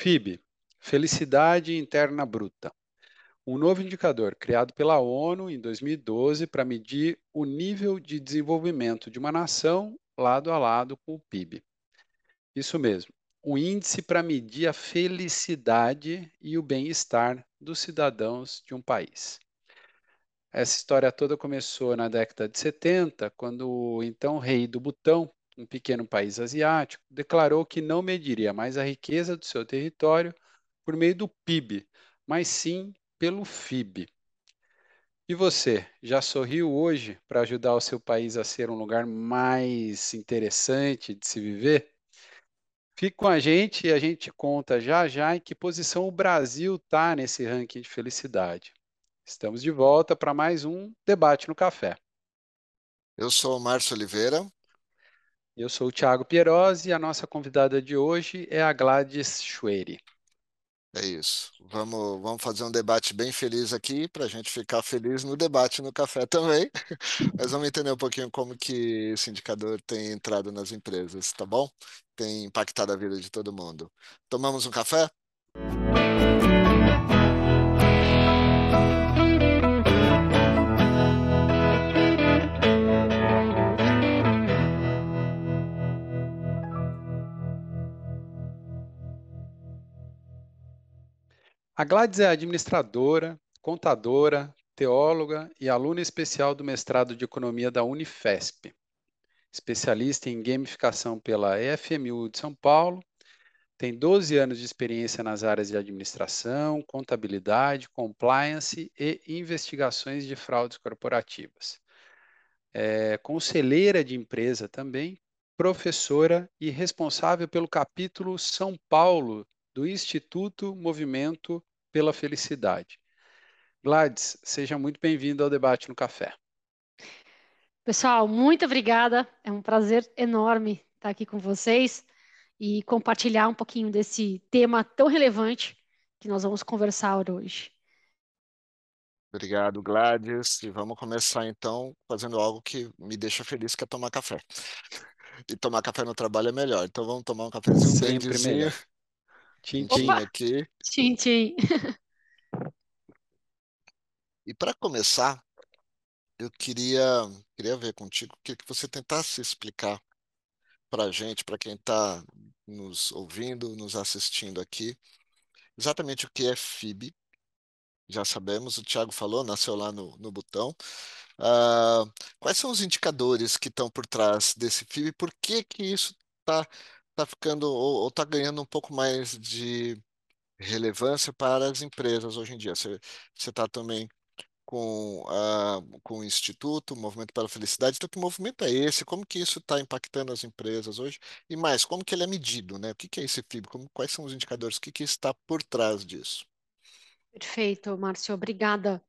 FIB, Felicidade Interna Bruta. Um novo indicador criado pela ONU em 2012 para medir o nível de desenvolvimento de uma nação lado a lado com o PIB. Isso mesmo, o índice para medir a felicidade e o bem-estar dos cidadãos de um país. Essa história toda começou na década de 70, quando o então rei do Butão, um pequeno país asiático, declarou que não mediria mais a riqueza do seu território por meio do PIB, mas sim pelo FIB. E você, já sorriu hoje para ajudar o seu país a ser um lugar mais interessante de se viver? Fique com a gente e a gente conta já já em que posição o Brasil está nesse ranking de felicidade. Estamos de volta para mais um Debate no Café. Eu sou o Márcio Oliveira. Eu sou o Thiago Pierosi e a nossa convidada de hoje é a Gladys Schwery. É isso. Vamos, vamos fazer um debate bem feliz aqui para a gente ficar feliz no debate no café também. Mas vamos entender um pouquinho como que esse indicador tem entrado nas empresas, tá bom? Tem impactado a vida de todo mundo. Tomamos um café? A Gladys é administradora, contadora, teóloga e aluna especial do mestrado de Economia da Unifesp. Especialista em gamificação pela FMU de São Paulo, tem 12 anos de experiência nas áreas de administração, contabilidade, compliance e investigações de fraudes corporativas. É conselheira de empresa também, professora e responsável pelo capítulo São Paulo do Instituto Movimento pela Felicidade. Gladys, seja muito bem-vindo ao Debate no Café. Pessoal, muito obrigada. É um prazer enorme estar aqui com vocês e compartilhar um pouquinho desse tema tão relevante que nós vamos conversar hoje. Obrigado, Gladys. E vamos começar então fazendo algo que me deixa feliz, que é tomar café. E tomar café no trabalho é melhor. Então vamos tomar um cafezinho, Sempre melhor. Tintim aqui. Tintim. E para começar, eu queria, queria ver contigo, queria que você tentasse explicar para a gente, para quem está nos ouvindo, nos assistindo aqui, exatamente o que é FIB. Já sabemos, o Thiago falou, nasceu lá no, no Botão. Uh, quais são os indicadores que estão por trás desse FIB? Por que que isso está tá ficando ou está ganhando um pouco mais de relevância para as empresas hoje em dia? Você está também com, uh, com o Instituto, o Movimento para a Felicidade. Então, que movimento é esse? Como que isso está impactando as empresas hoje? E mais, como que ele é medido? Né? O que, que é esse FIB? Como, quais são os indicadores? O que, que está por trás disso? Perfeito, Márcio. Obrigada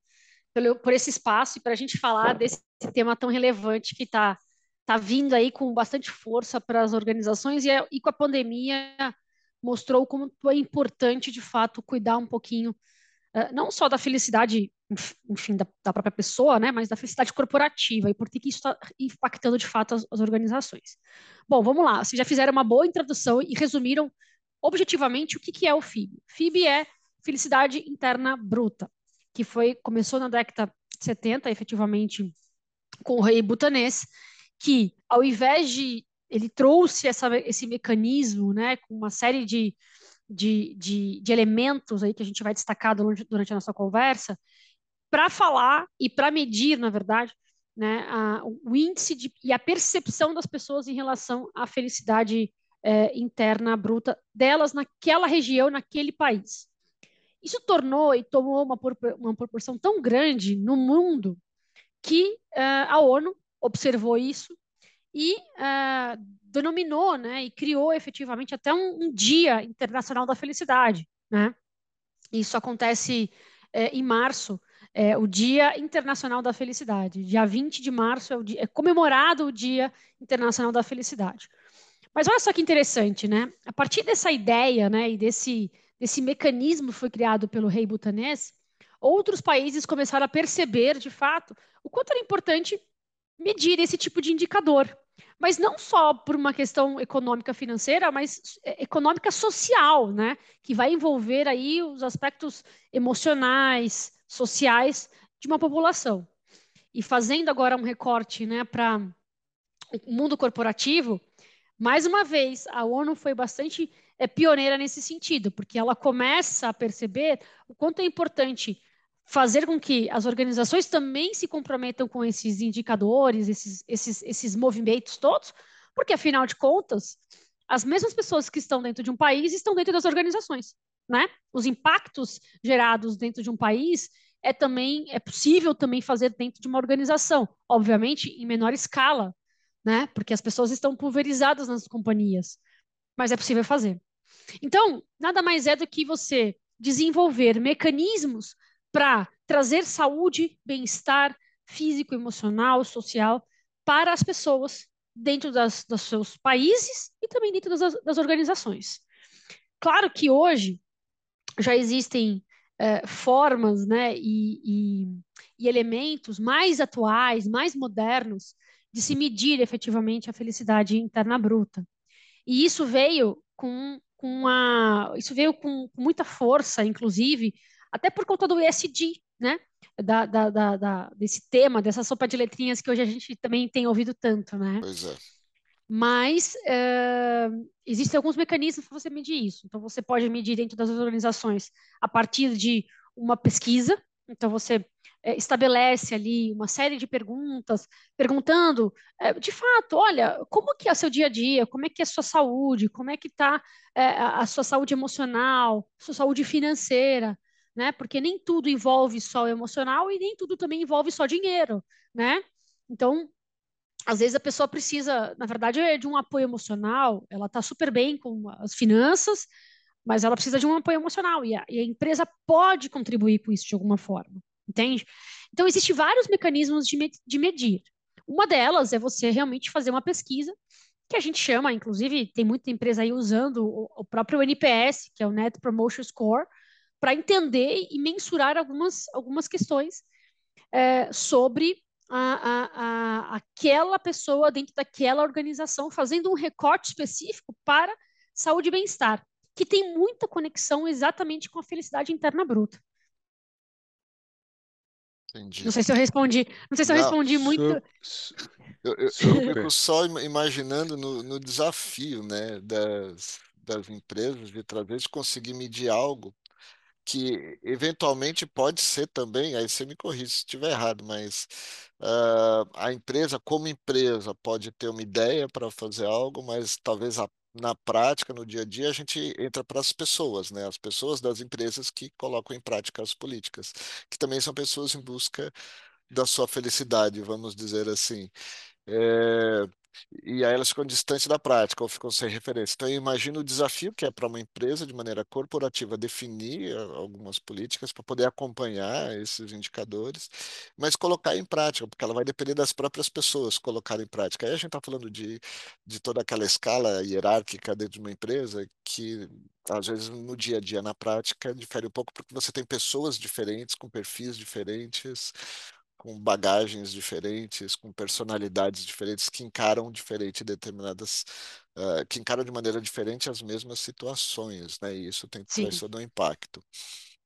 pelo, por esse espaço e para a gente falar desse tema tão relevante que está tá vindo aí com bastante força para as organizações e, e com a pandemia mostrou como é importante, de fato, cuidar um pouquinho uh, não só da felicidade enfim, da, da, própria pessoa, né, mas da felicidade corporativa e por que, que isso está impactando de fato as, as, organizações. Bom, vamos lá. Vocês já fizeram uma boa introdução e resumiram objetivamente o que, que é o FIB. FIB é felicidade interna bruta, que foi começou na década de 70, efetivamente, com o rei butanês, que ao invés de ele trouxe essa, esse mecanismo, né, com uma série de, de, de, de elementos aí que a gente vai destacar durante, durante a nossa conversa, para falar e para medir, na verdade, né, a, o índice de, e a percepção das pessoas em relação à felicidade é, interna bruta delas naquela região, naquele país. Isso tornou e tomou uma, uma proporção tão grande no mundo que uh, a ONU observou isso e uh, denominou, né, e criou efetivamente até um, um Dia Internacional da Felicidade, né? Isso acontece uh, em março é, o Dia Internacional da Felicidade. Dia 20 de março é, o dia, é comemorado o Dia Internacional da Felicidade. Mas olha só que interessante, né? A partir dessa ideia, né, e desse, desse mecanismo que foi criado pelo rei butanês, outros países começaram a perceber, de fato, o quanto era importante medir esse tipo de indicador. mas não só por uma questão econômica financeira, mas é, econômica social, né? Que vai envolver aí os aspectos emocionais, sociais de uma população. E fazendo agora um recorte, né, para o mundo corporativo, mais uma vez a ONU foi bastante é, pioneira nesse sentido, porque ela começa a perceber o quanto é importante fazer com que as organizações também se comprometam com esses indicadores, esses, esses, esses movimentos todos, porque, afinal de contas, as mesmas pessoas que estão dentro de um país estão dentro das organizações, né? Os impactos gerados dentro de um país é também é possível também fazer dentro de uma organização, obviamente em menor escala, né? Porque as pessoas estão pulverizadas nas companhias, mas é possível fazer. Então, nada mais é do que você desenvolver mecanismos para trazer saúde, bem-estar físico, emocional, social para as pessoas dentro das, dos seus países e também dentro das, das organizações. Claro que hoje já existem é, formas né, e, e, e elementos mais atuais, mais modernos de se medir efetivamente a felicidade interna bruta. E isso veio com, com uma, isso veio com, com muita força, inclusive, até por conta do ESG, né? Da, da, da, da, desse tema, dessa sopa de letrinhas que hoje a gente também tem ouvido tanto, né? Pois é. Mas uh, existem alguns mecanismos para você medir isso. Então, você pode medir dentro das organizações a partir de uma pesquisa. Então, você é, estabelece ali uma série de perguntas, perguntando, é, de fato, olha, como que é o seu dia a dia, como é que é a sua saúde, como é que está é, a sua saúde emocional, sua saúde financeira, né? Porque nem tudo envolve só o emocional e nem tudo também envolve só dinheiro, né? Então, às vezes a pessoa precisa, na verdade, de um apoio emocional, ela está super bem com as finanças, mas ela precisa de um apoio emocional e a, e a empresa pode contribuir com isso de alguma forma, entende? Então, existem vários mecanismos de, me, de medir. Uma delas é você realmente fazer uma pesquisa, que a gente chama, inclusive, tem muita empresa aí usando o, o próprio NPS, que é o Net Promotion Score, para entender e mensurar algumas, algumas questões é, sobre a, a, a, aquela pessoa dentro daquela organização, fazendo um recorte específico para saúde e bem-estar, que tem muita conexão exatamente com a felicidade interna bruta. Entendi. Não sei se eu respondi, não sei se eu Não, respondi muito. Eu, eu, eu fico só im- imaginando no, no desafio, né, das, das empresas de talvez conseguir medir algo que eventualmente pode ser também, aí você me corrige se estiver errado, mas ah, a empresa, como empresa, pode ter uma ideia para fazer algo, mas talvez a- na prática, no dia a dia, a gente entra para as pessoas, né? As pessoas das empresas que colocam em prática as políticas, que também são pessoas em busca da sua felicidade, vamos dizer assim. É, e aí elas ficam distantes da prática ou ficam sem referência. Então, eu imagino o desafio que é para uma empresa, de maneira corporativa, definir ah, algumas políticas para poder acompanhar esses indicadores, mas colocar em prática, porque ela vai depender das próprias pessoas colocar em prática. Aí a gente está falando de, de toda aquela escala hierárquica dentro de uma empresa que, às vezes, no dia a dia, na prática, difere um pouco porque você tem pessoas diferentes, com perfis diferentes com bagagens diferentes, com personalidades diferentes, que encaram diferente determinadas, uh, que encaram de maneira diferente as mesmas situações, né? E isso tem traz Sim, todo um impacto.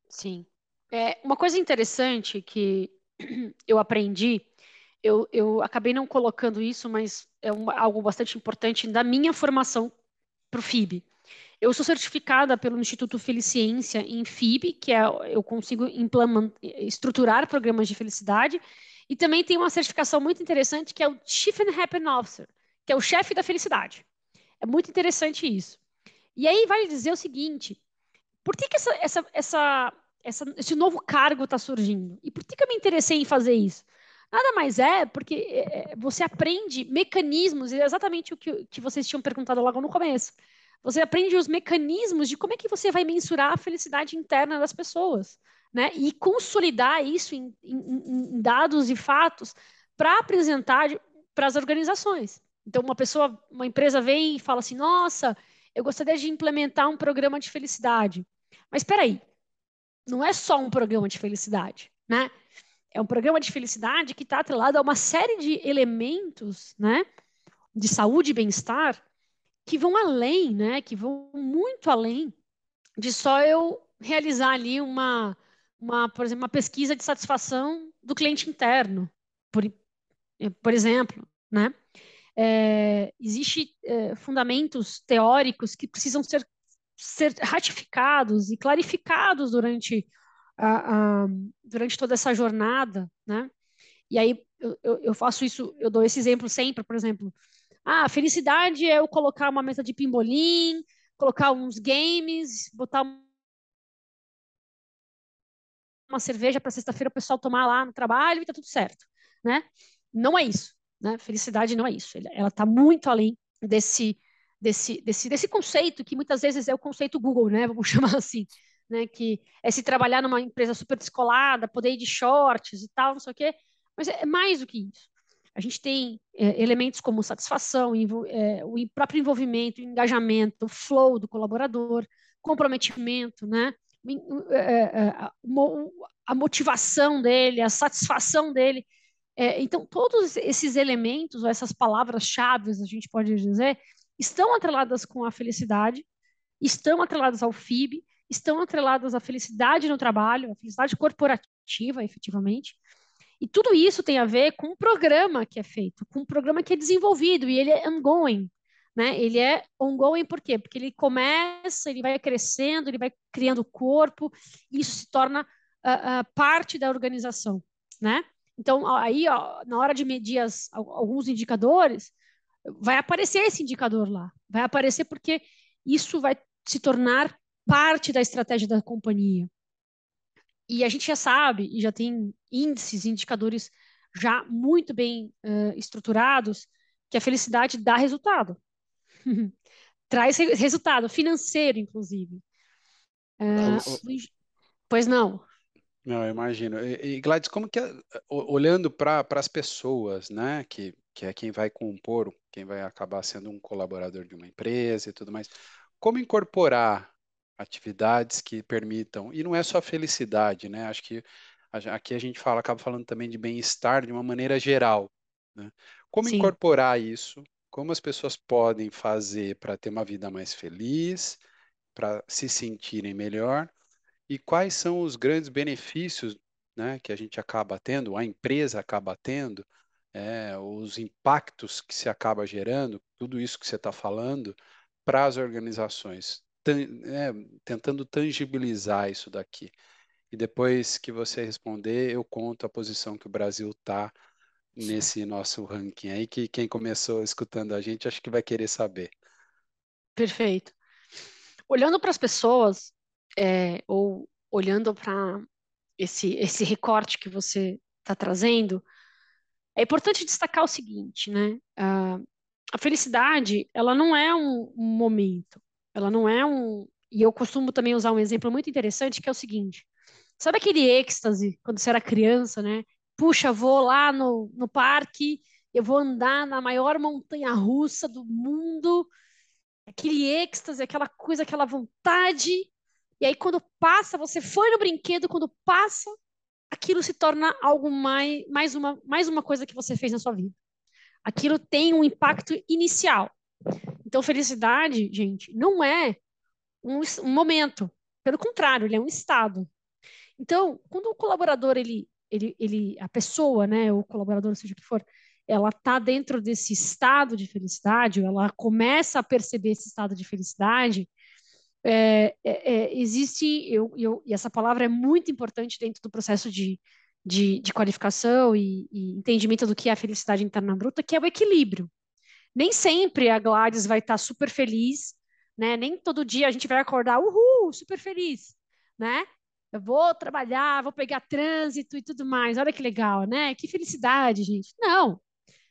sim. É, uma coisa interessante que eu aprendi, eu, eu acabei não colocando isso, mas é algo bastante importante da minha formação para o FIB. Eu sou certificada pelo Instituto Feliciência em FIB, que é eu consigo estruturar programas de felicidade, e também tem uma certificação muito interessante que é o Chief and Happiness Officer, que é o chefe da felicidade. É muito interessante isso. E aí vale dizer o seguinte: por que, que essa, essa, essa, essa esse novo cargo está surgindo? E por que, que eu me interessei em fazer isso? Nada mais é porque é, você aprende mecanismos, exatamente o que, que vocês tinham perguntado logo no começo você aprende os mecanismos de como é que você vai mensurar a felicidade interna das pessoas, né? E consolidar isso em, em, em dados e fatos para apresentar para as organizações. Então, uma pessoa, uma empresa vem e fala assim: nossa, eu gostaria de implementar um programa de felicidade. Mas espera aí, não é só um programa de felicidade, né? É um programa de felicidade que está atrelado a uma série de elementos, né? de saúde e bem-estar que vão além, né? Que vão muito além de só eu realizar ali uma, uma por exemplo, uma pesquisa de satisfação do cliente interno, por, por exemplo, né? É, Existem é, fundamentos teóricos que precisam ser, ser ratificados e clarificados durante, a, a, durante toda essa jornada, né? E aí eu, eu faço isso, eu dou esse exemplo sempre, por exemplo, ah, felicidade é eu colocar uma mesa de pimbolim, colocar uns games, botar uma cerveja para sexta-feira o pessoal tomar lá no trabalho e tá tudo certo, né? Não é isso, né? Felicidade não é isso. Ela está muito além desse, desse, desse, desse conceito que muitas vezes é o conceito Google, né? Vamos chamar assim, né? Que é se trabalhar numa empresa super descolada, poder ir de shorts e tal, não sei o quê. Mas é mais do que isso. A gente tem é, elementos como satisfação, é, o próprio envolvimento, o engajamento, o flow do colaborador, comprometimento, né? É, é, é, a motivação dele, a satisfação dele. então, todos esses elementos, ou essas palavras-chave, a gente pode dizer, estão atreladas com a felicidade, estão atreladas ao FIB, estão atreladas à felicidade no trabalho, à felicidade corporativa, efetivamente, e tudo isso tem a ver com um programa que é feito, com um programa que é desenvolvido e ele é ongoing. Né? Ele é ongoing por quê? Porque ele começa, ele vai crescendo, ele vai criando corpo, e isso se torna uh, uh, parte da organização. Né? Então, aí, ó, na hora de medir as, alguns indicadores, vai aparecer esse indicador lá. Vai aparecer porque isso vai se tornar parte da estratégia da companhia. E a gente já sabe, e já tem índices, indicadores já muito bem uh, estruturados, que a felicidade dá resultado. Traz resultado financeiro, inclusive. Uh, pois não. Não, eu imagino. E, e Gladys, como que, olhando para as pessoas, né, que, que é quem vai compor, quem vai acabar sendo um colaborador de uma empresa e tudo mais, como incorporar atividades que permitam, e não é só felicidade, né? Acho que aqui a gente fala, acaba falando também de bem-estar de uma maneira geral, né? Como Sim. incorporar isso? Como as pessoas podem fazer para ter uma vida mais feliz, para se sentirem melhor? E quais são os grandes benefícios, né, que a gente acaba tendo, a empresa acaba tendo, é, os impactos que se acaba gerando, tudo isso que você está falando, para as organizações? É, tentando tangibilizar isso daqui. E depois que você responder, eu conto a posição que o Brasil está nesse nosso ranking aí, que quem começou escutando a gente acho que vai querer saber. Perfeito. Olhando para as pessoas, é, ou olhando para esse, esse recorte que você está trazendo, é importante destacar o seguinte, né? Uh, a felicidade, ela não é um, um momento, ela não é um. E eu costumo também usar um exemplo muito interessante, que é o seguinte: sabe aquele êxtase quando você era criança, né? Puxa, vou lá no, no parque, eu vou andar na maior montanha russa do mundo, aquele êxtase, aquela coisa, aquela vontade. E aí, quando passa, você foi no brinquedo, quando passa, aquilo se torna algo mais, mais, uma, mais uma coisa que você fez na sua vida. Aquilo tem um impacto inicial. Então, felicidade, gente, não é um, um momento. Pelo contrário, ele é um estado. Então, quando o colaborador, ele, ele, ele, a pessoa, né, o colaborador, seja o que for, ela está dentro desse estado de felicidade, ela começa a perceber esse estado de felicidade, é, é, é, existe, eu, eu, e essa palavra é muito importante dentro do processo de, de, de qualificação e, e, entendimento do que é a felicidade interna bruta, que é o equilíbrio nem sempre a Gladys vai estar tá super feliz, né? Nem todo dia a gente vai acordar, uhul, super feliz, né? Eu vou trabalhar, vou pegar trânsito e tudo mais. Olha que legal, né? Que felicidade, gente. Não,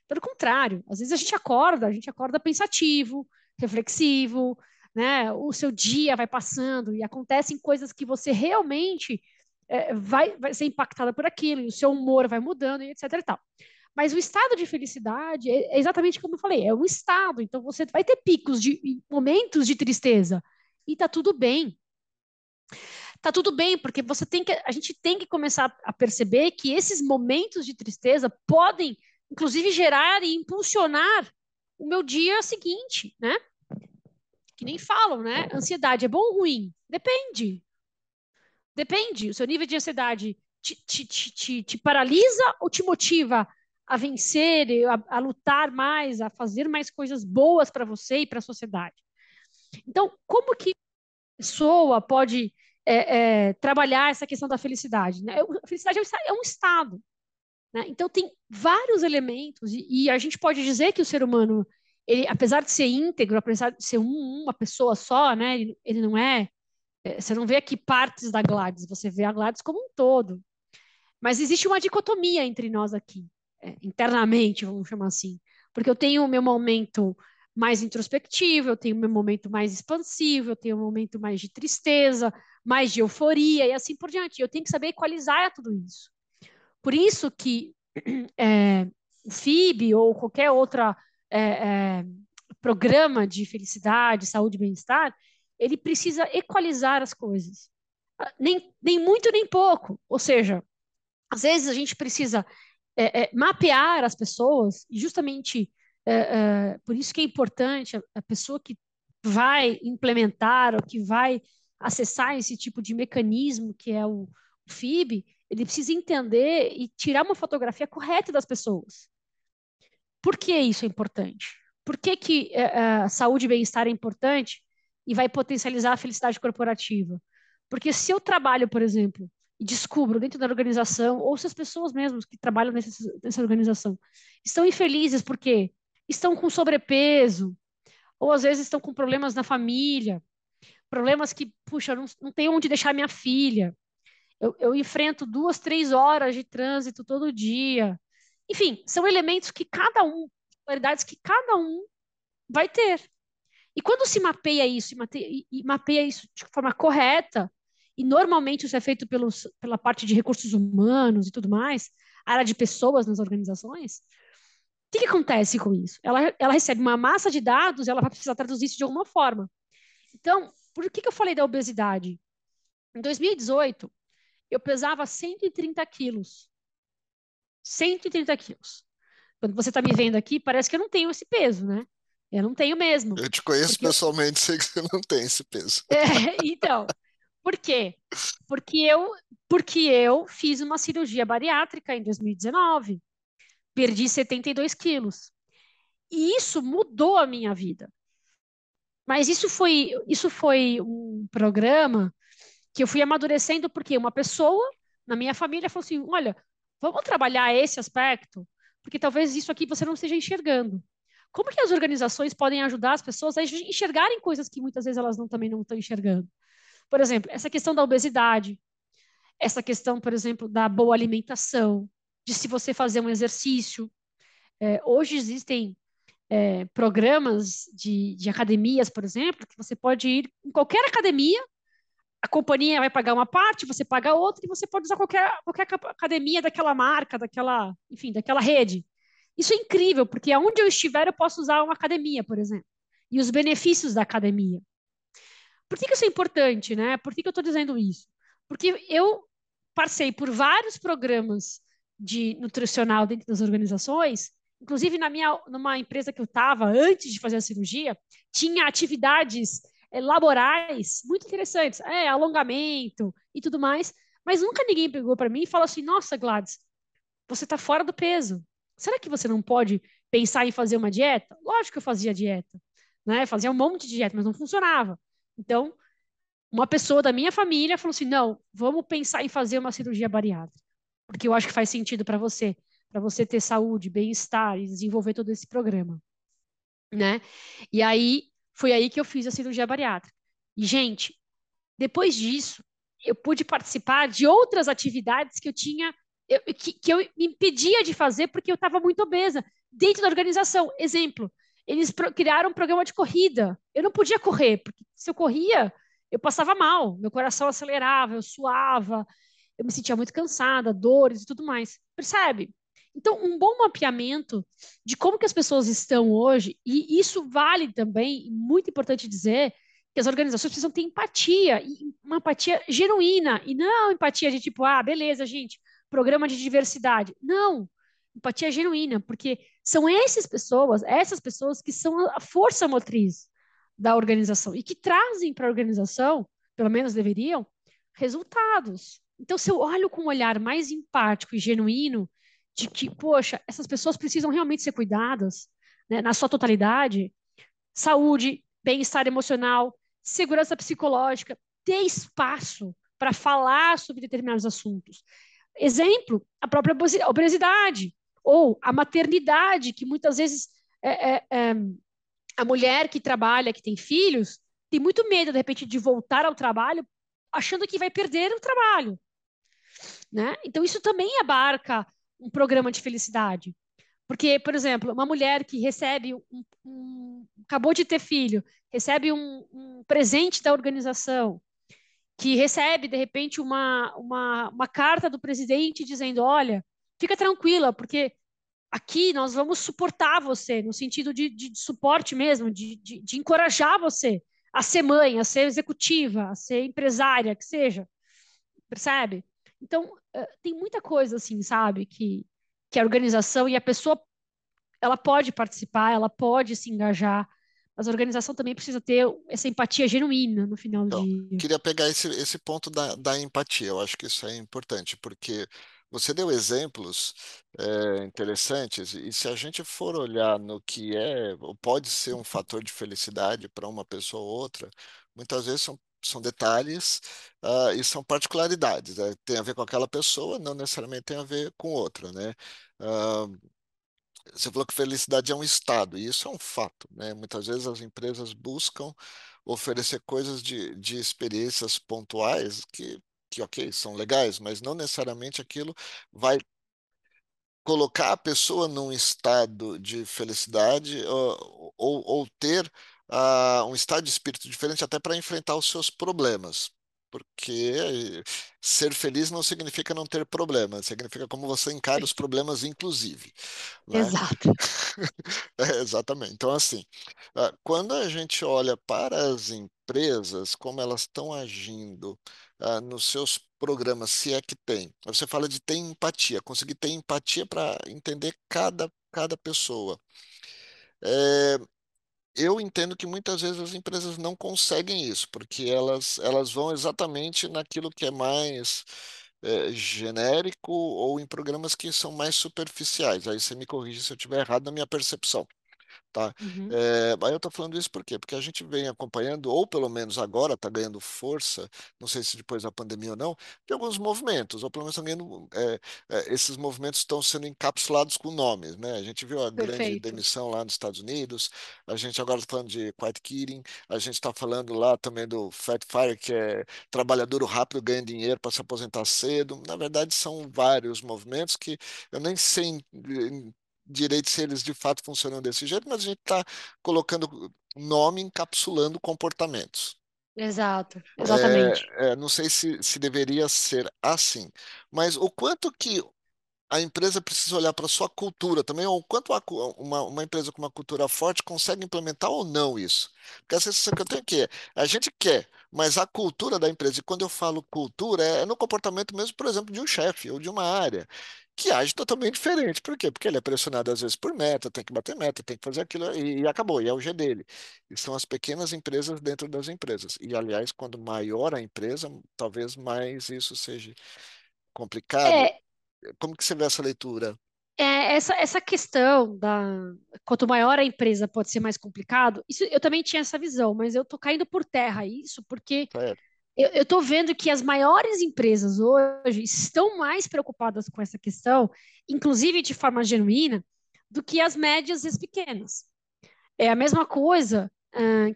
pelo contrário. Às vezes a gente acorda, a gente acorda pensativo, reflexivo, né? O seu dia vai passando e acontecem coisas que você realmente é, vai, vai ser impactada por aquilo, e o seu humor vai mudando, e etc e tal. Mas o estado de felicidade é, é exatamente como eu falei, é um estado. Então você vai ter picos de momentos de tristeza e tá tudo bem. Tá tudo bem, porque você tem que a gente tem que começar a perceber que esses momentos de tristeza podem inclusive gerar e impulsionar o meu dia seguinte, né? Que nem falam, né? Ansiedade é bom ou ruim? Depende. Depende. O seu nível de ansiedade te, te, te, te paralisa ou te motiva a vencer, a, a lutar mais, a fazer mais coisas boas para você e para a sociedade? Então, como que a pessoa pode é, é, trabalhar essa questão da felicidade? Né? A felicidade é um é estado. Né? Então, tem vários elementos, e, e, a gente pode dizer que o ser humano, ele, apesar de ser íntegro, apesar de ser um, uma pessoa só, né? ele, ele não é, é, Você não vê aqui partes da Gladys, você vê a Gladys como um todo. Mas existe uma dicotomia entre nós aqui, é, internamente, vamos chamar assim. Porque eu tenho o meu momento mais introspectivo, eu tenho o meu momento mais expansivo, eu tenho um momento mais de tristeza, mais de euforia e assim por diante. Eu tenho que saber equalizar tudo isso. Por isso que é, o FIB ou qualquer outro é, é, programa de felicidade, saúde e bem-estar, ele precisa equalizar as coisas. Ah, nem, nem muito, nem pouco. Ou seja, às vezes a gente precisa é, é, mapear as pessoas, e justamente é, por isso que é importante a, a pessoa que vai implementar ou que vai acessar esse tipo de mecanismo que é o, o FIB, ele precisa entender e tirar uma fotografia correta das pessoas. Por que isso é importante? Por que, que uh, saúde e bem-estar é importante e vai potencializar a felicidade corporativa? Porque se eu trabalho, por exemplo, e descubro dentro da organização, ou se as pessoas mesmas que trabalham nessa, nessa organização estão infelizes porque estão com sobrepeso, ou às vezes estão com problemas na família, problemas que, puxa, não, não tenho onde deixar minha filha, eu, eu enfrento duas, três horas de trânsito todo dia. Enfim, são elementos que cada um, qualidades que cada um vai ter. E quando se mapeia isso, e mapeia, isso de forma correta, e normalmente isso é feito pelos, pela parte de recursos humanos e tudo mais, área de pessoas nas organizações, o que, que acontece com isso? Ela, ela recebe uma massa de dados e ela vai precisar traduzir isso de alguma forma. Então, por que, que eu falei da obesidade? Em 2018, eu pesava 130 quilos. 130 quilos. Quando você está me vendo aqui, parece que eu não tenho esse peso, né? Eu não tenho mesmo. Eu te conheço pessoalmente, eu... sei que você não tem esse peso. É, então, por quê? Porque eu, porque eu fiz uma cirurgia bariátrica em 2019. Perdi 72 quilos. E isso mudou a minha vida. Mas isso foi, isso foi um programa que eu fui amadurecendo porque uma pessoa na minha família falou assim: olha, vamos trabalhar esse aspecto, porque talvez isso aqui você não esteja enxergando. Como que as organizações podem ajudar as pessoas a enxergarem coisas que muitas vezes elas não, também não estão enxergando? Por exemplo, essa questão da obesidade, essa questão, por exemplo, da boa alimentação, de se você fazer um exercício. É, hoje existem é, programas de, de academias, por exemplo, que você pode ir em qualquer academia a companhia vai pagar uma parte, você paga outra, e você pode usar qualquer, qualquer academia daquela marca, daquela, enfim, daquela rede. Isso é incrível, porque aonde eu estiver, eu posso usar uma academia, por exemplo. E os benefícios da academia. Por que, que isso é importante, né? Por que, que eu estou dizendo isso? Porque eu passei por vários programas de nutricional dentro das organizações, inclusive na minha, numa empresa que eu estava antes de fazer a cirurgia, tinha atividades é, laborais muito interessantes, é, alongamento e tudo mais, mas nunca ninguém pegou para mim e falou assim: nossa, Gladys, você está fora do peso. Será que você não pode pensar em fazer uma dieta? Lógico que eu fazia dieta, né? Fazia um monte de dieta, mas não funcionava. Então, uma pessoa da minha família falou assim: não, vamos pensar em fazer uma cirurgia bariátrica, porque eu acho que faz sentido para você, para você ter saúde, bem-estar e desenvolver todo esse programa, né? E aí foi aí que eu fiz a cirurgia bariátrica. E, gente, depois disso, eu pude participar de outras atividades que eu tinha, eu, que, que eu me impedia de fazer porque eu estava muito obesa dentro da organização. Exemplo, eles criaram um programa de corrida. Eu não podia correr, porque se eu corria, eu passava mal, meu coração acelerava, eu suava, eu me sentia muito cansada, dores e tudo mais. Percebe? Então, um bom mapeamento de como que as pessoas estão hoje, e isso vale também, muito importante dizer, que as organizações precisam ter empatia, uma empatia genuína, e não empatia de tipo, ah, beleza, gente, programa de diversidade. Não, empatia genuína, porque São essas pessoas, essas pessoas que são a força motriz da organização e que trazem para a organização, pelo menos deveriam, resultados. Então, se eu olho com um olhar mais empático e genuíno de que, poxa, essas pessoas precisam realmente ser cuidadas, né, na sua totalidade, saúde, bem-estar emocional, segurança psicológica, ter espaço para falar sobre determinados assuntos. Exemplo, a própria obesidade ou a maternidade, que muitas vezes é, é, é, a mulher que trabalha, que tem filhos, tem muito medo, de repente, de voltar ao trabalho achando que vai perder o trabalho. Né? Então, isso também abarca um programa de felicidade. Porque, por exemplo, uma mulher que recebe um, um acabou de ter filho, recebe um, um, presente da organização, que recebe, de repente, uma, uma, uma carta do presidente dizendo: olha, fica tranquila, porque aqui nós vamos suportar você, no sentido de, de, de suporte mesmo, de, de, encorajar você a ser mãe, a ser executiva, a ser empresária, que seja. Percebe? Então, eh, tem muita coisa assim, sabe, que, que a organização e a pessoa ela pode participar, ela pode se engajar, mas a organização também precisa ter essa empatia genuína no final então, do dia. Queria pegar esse, esse ponto da, da empatia, eu acho que isso é importante, porque você deu exemplos é, interessantes, e se a gente for olhar no que é, ou pode ser um fator de felicidade para uma pessoa ou outra, muitas vezes são, são detalhes uh, e são particularidades. Né? Tem a ver com aquela pessoa, não necessariamente tem a ver com outra, né? Uh, você falou que felicidade é um estado, e isso é um fato, né? Muitas vezes as empresas buscam oferecer coisas de, de experiências pontuais que, que, ok, são legais, mas não necessariamente aquilo vai colocar a pessoa num estado de felicidade ou, ou, ou ter uh, um estado de espírito diferente até para enfrentar os seus problemas porque ser feliz não significa não ter problemas, significa como você encara os problemas, inclusive. Né? Exato. é, exatamente. Então, assim, ah, quando a gente olha para as empresas, como elas estão agindo uh, nos seus programas, se é que tem, você fala de ter empatia, conseguir ter empatia para entender cada, cada pessoa. É, eu entendo que muitas vezes as empresas não conseguem isso, porque elas, elas vão exatamente naquilo que é mais é, genérico ou em programas que são mais superficiais. Aí você me corrige se eu estiver errado na minha percepção. Tá? Uhum. É, aí eu estou falando isso por quê? Porque a gente vem acompanhando, ou pelo menos agora está ganhando força, não sei se depois da pandemia ou não, de alguns movimentos, ou pelo menos estão ganhando, é, é, esses movimentos estão sendo encapsulados com nomes. Né? A gente viu a grande Perfeito. demissão lá nos Estados Unidos, a gente agora está falando de quiet quitting, a gente está falando lá também do Fat Fire, que é trabalhador rápido ganha dinheiro para se aposentar cedo. Na verdade, são vários movimentos que eu nem sei direito se eles de fato funcionam desse jeito, mas a gente está colocando nome encapsulando comportamentos. Exato, exatamente. É, é, não sei se, se deveria ser assim, mas o quanto que a empresa precisa olhar para a sua cultura também, ou quanto uma, uma empresa com uma cultura forte consegue implementar ou não isso. Porque a sensação que eu tenho é, a gente quer, mas a cultura da empresa, e quando eu falo cultura, é, no comportamento mesmo, por exemplo, de um chefe ou de uma área que age totalmente diferente. Por quê? Porque ele é pressionado às vezes por meta, tem que bater meta, tem que fazer aquilo e, e acabou, e é o G dele. E são as pequenas empresas dentro das empresas. E, aliás, quando maior a empresa, talvez mais isso seja complicado. É, Como que você vê essa leitura? É, essa, essa questão da quanto maior a empresa pode ser mais complicado, isso eu também tinha essa visão, mas eu tô caindo por terra isso, porque Certo. eu estou vendo que as maiores empresas hoje estão mais preocupadas com essa questão, inclusive de forma genuína, do que as médias e as pequenas. É a mesma coisa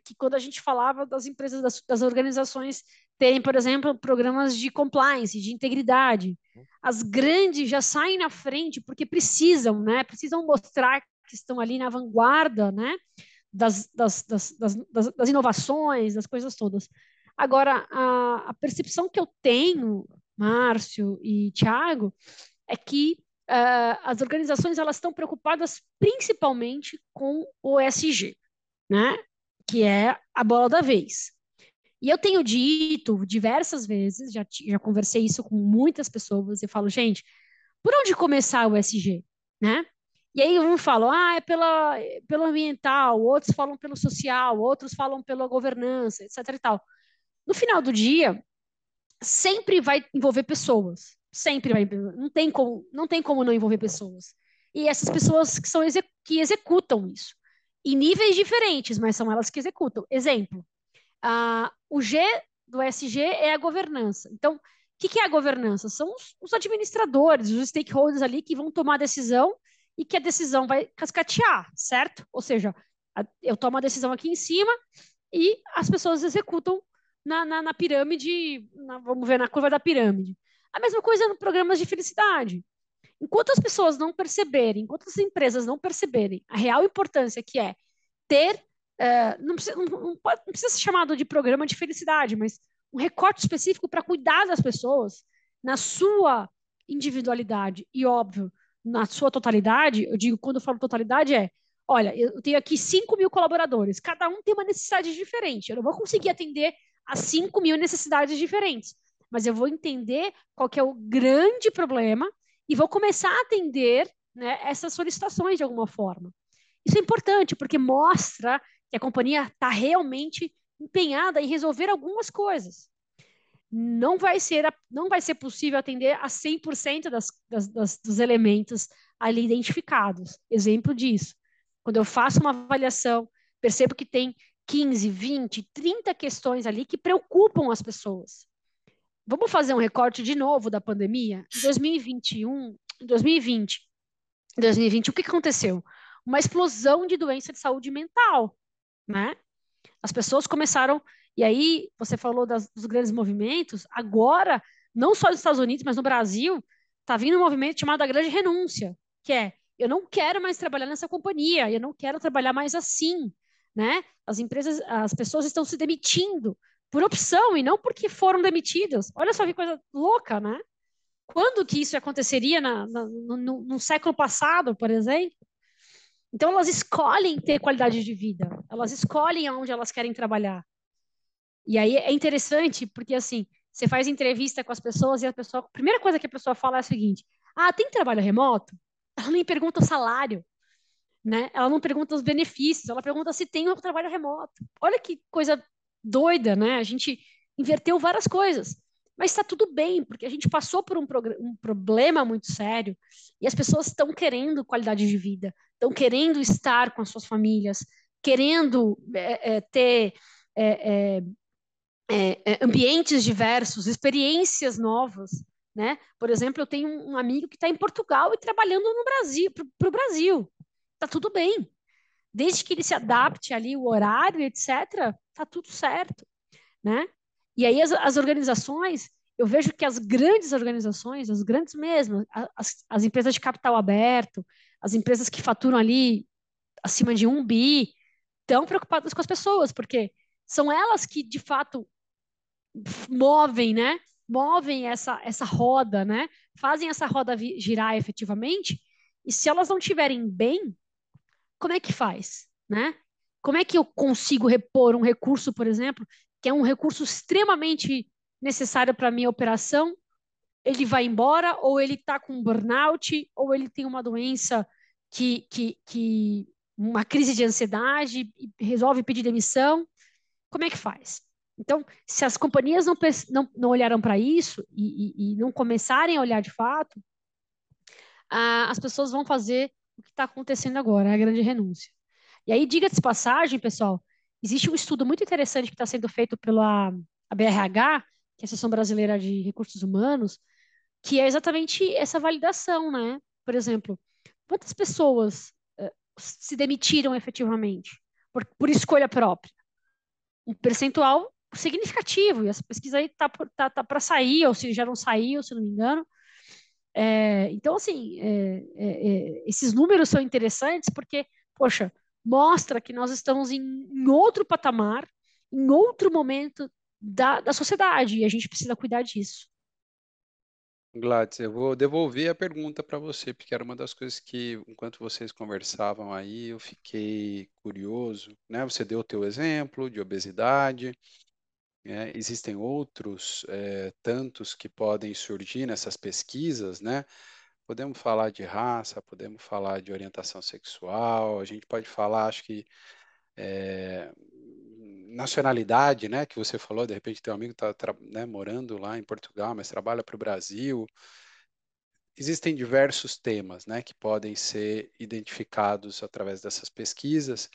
que quando a gente falava das empresas, das, das organizações terem, por exemplo, programas de compliance, de integridade. As grandes já saem na frente porque precisam, né? Precisam mostrar que estão ali na vanguarda, né? Das, das, das, das, das inovações, das coisas todas. Agora, a, a percepção que eu tenho, Márcio e Tiago, é que uh, as organizações elas estão preocupadas principalmente com o ESG, né? Que é a bola da vez. E eu tenho dito diversas vezes, já, já conversei isso com muitas pessoas, e falo, gente, por onde começar o ESG, né? E aí um fala, ah, é pela, pelo ambiental, outros falam pelo social, outros falam pela governança, etc e tal. No final do dia, sempre vai envolver pessoas, sempre vai, não tem como, não tem como não envolver pessoas. E essas pessoas que são que executam isso em níveis diferentes, mas são elas que executam. Exemplo, o G do SG é a governança. Então, o que, que, é a governança? São os, os, administradores, os stakeholders ali que vão tomar a decisão e que a decisão vai cascatear, certo? Ou seja, eu tomo a decisão aqui em cima e as pessoas executam na, na, na pirâmide, na, vamos ver, na curva da pirâmide. A mesma coisa no programas de felicidade. Enquanto as pessoas não perceberem, enquanto as empresas não perceberem a real importância que é ter, uh, não, precisa, não, não, não precisa ser chamado de programa de felicidade, mas um recorte específico para cuidar das pessoas na sua individualidade e, óbvio, na sua totalidade. Eu digo, quando eu falo totalidade, é: olha, eu tenho aqui 5 mil colaboradores, cada um tem uma necessidade diferente, eu não vou conseguir atender a 5 mil necessidades diferentes mas eu vou entender qual é o grande problema e vou começar a atender né, essas solicitações de alguma forma. Isso é importante porque mostra que a companhia está realmente empenhada em resolver algumas coisas. Não vai ser, não vai ser possível atender a 100% das, das, das, dos elementos ali identificados. Exemplo disso. Quando eu faço uma avaliação, percebo que tem 15, 20, 30 questões ali que preocupam as pessoas. Vamos fazer um recorte de novo da pandemia? Em 2021, em 2020, 2020, o que aconteceu? Uma explosão de doença de saúde mental, né? As pessoas começaram, e aí você falou das, dos grandes movimentos, agora, não só nos Estados Unidos, mas no Brasil, está vindo um movimento chamado a grande renúncia, que é, eu não quero mais trabalhar nessa companhia, eu não quero trabalhar mais assim, né? As empresas, as pessoas estão se demitindo por opção e não porque foram demitidos. Olha só que coisa louca, né? Quando que isso aconteceria na, na, no, no, século passado, por exemplo? Então elas escolhem ter qualidade de vida, elas escolhem aonde elas querem trabalhar. E aí é interessante porque assim você faz entrevista com as pessoas e a pessoa, a primeira coisa que a pessoa fala é a seguinte: Ah, tem trabalho remoto? Ela nem pergunta o salário, né? Ela não pergunta os benefícios, ela pergunta se tem um trabalho remoto. Olha que coisa doida, né? A gente inverteu várias coisas. Mas está tudo bem, porque a gente passou por um, um problema muito sério e as pessoas estão querendo qualidade de vida, estão querendo estar com as suas famílias, querendo é, é, ter é, é, é, é ambientes diversos, experiências novas. Né? Por exemplo, eu tenho um amigo que está em Portugal e trabalhando no Brasil, para o Brasil. Está tudo bem desde que ele se adapte ali o horário, etc., tá tudo certo, né? E aí as, as organizações, eu vejo que as grandes organizações, as grandes mesmo, as, as empresas de capital aberto, as empresas que faturam ali acima de um bi, estão preocupadas com as pessoas, porque são elas que de fato movem, né? Movem essa, essa roda, né? Fazem essa roda girar efetivamente. E se elas não estiverem bem, como é que faz, né? Como é que eu consigo repor um recurso, por exemplo, que é um recurso extremamente necessário para a minha operação? Ele vai embora, ou ele está com burnout, ou ele tem uma doença que, que, que uma crise de ansiedade resolve pedir demissão. Como é que faz? Então, se as companhias não, não, não olharam para isso e, e, e, não começarem a olhar de fato, ah, as pessoas vão fazer o que está acontecendo agora, a grande renúncia. E aí, diga-se passagem, pessoal, existe um estudo muito interessante que está sendo feito pela BRH, que é a Associação Brasileira de Recursos Humanos, que é exatamente essa validação, né? Por exemplo, quantas pessoas uh, se demitiram efetivamente por, por escolha própria? Um percentual significativo, e essa pesquisa aí está tá, tá para sair, ou se já não saiu, se não me engano, é, então, assim, é, é, é, esses números são interessantes porque, poxa, mostra que nós estamos em, em outro patamar, em outro momento da, da sociedade, e a gente precisa cuidar disso. Gladys, eu vou devolver a pergunta para você, porque era uma das coisas que, enquanto vocês conversavam aí, eu fiquei curioso, né? Você deu o teu exemplo de obesidade, é, existem outros é, tantos que podem surgir nessas pesquisas, né? Podemos falar de raça, podemos falar de orientação sexual, a gente pode falar, acho que é, nacionalidade, né, que você falou, de repente teu amigo está né, morando lá em Portugal, mas trabalha para o Brasil. Existem diversos temas, né, que podem ser identificados através dessas pesquisas.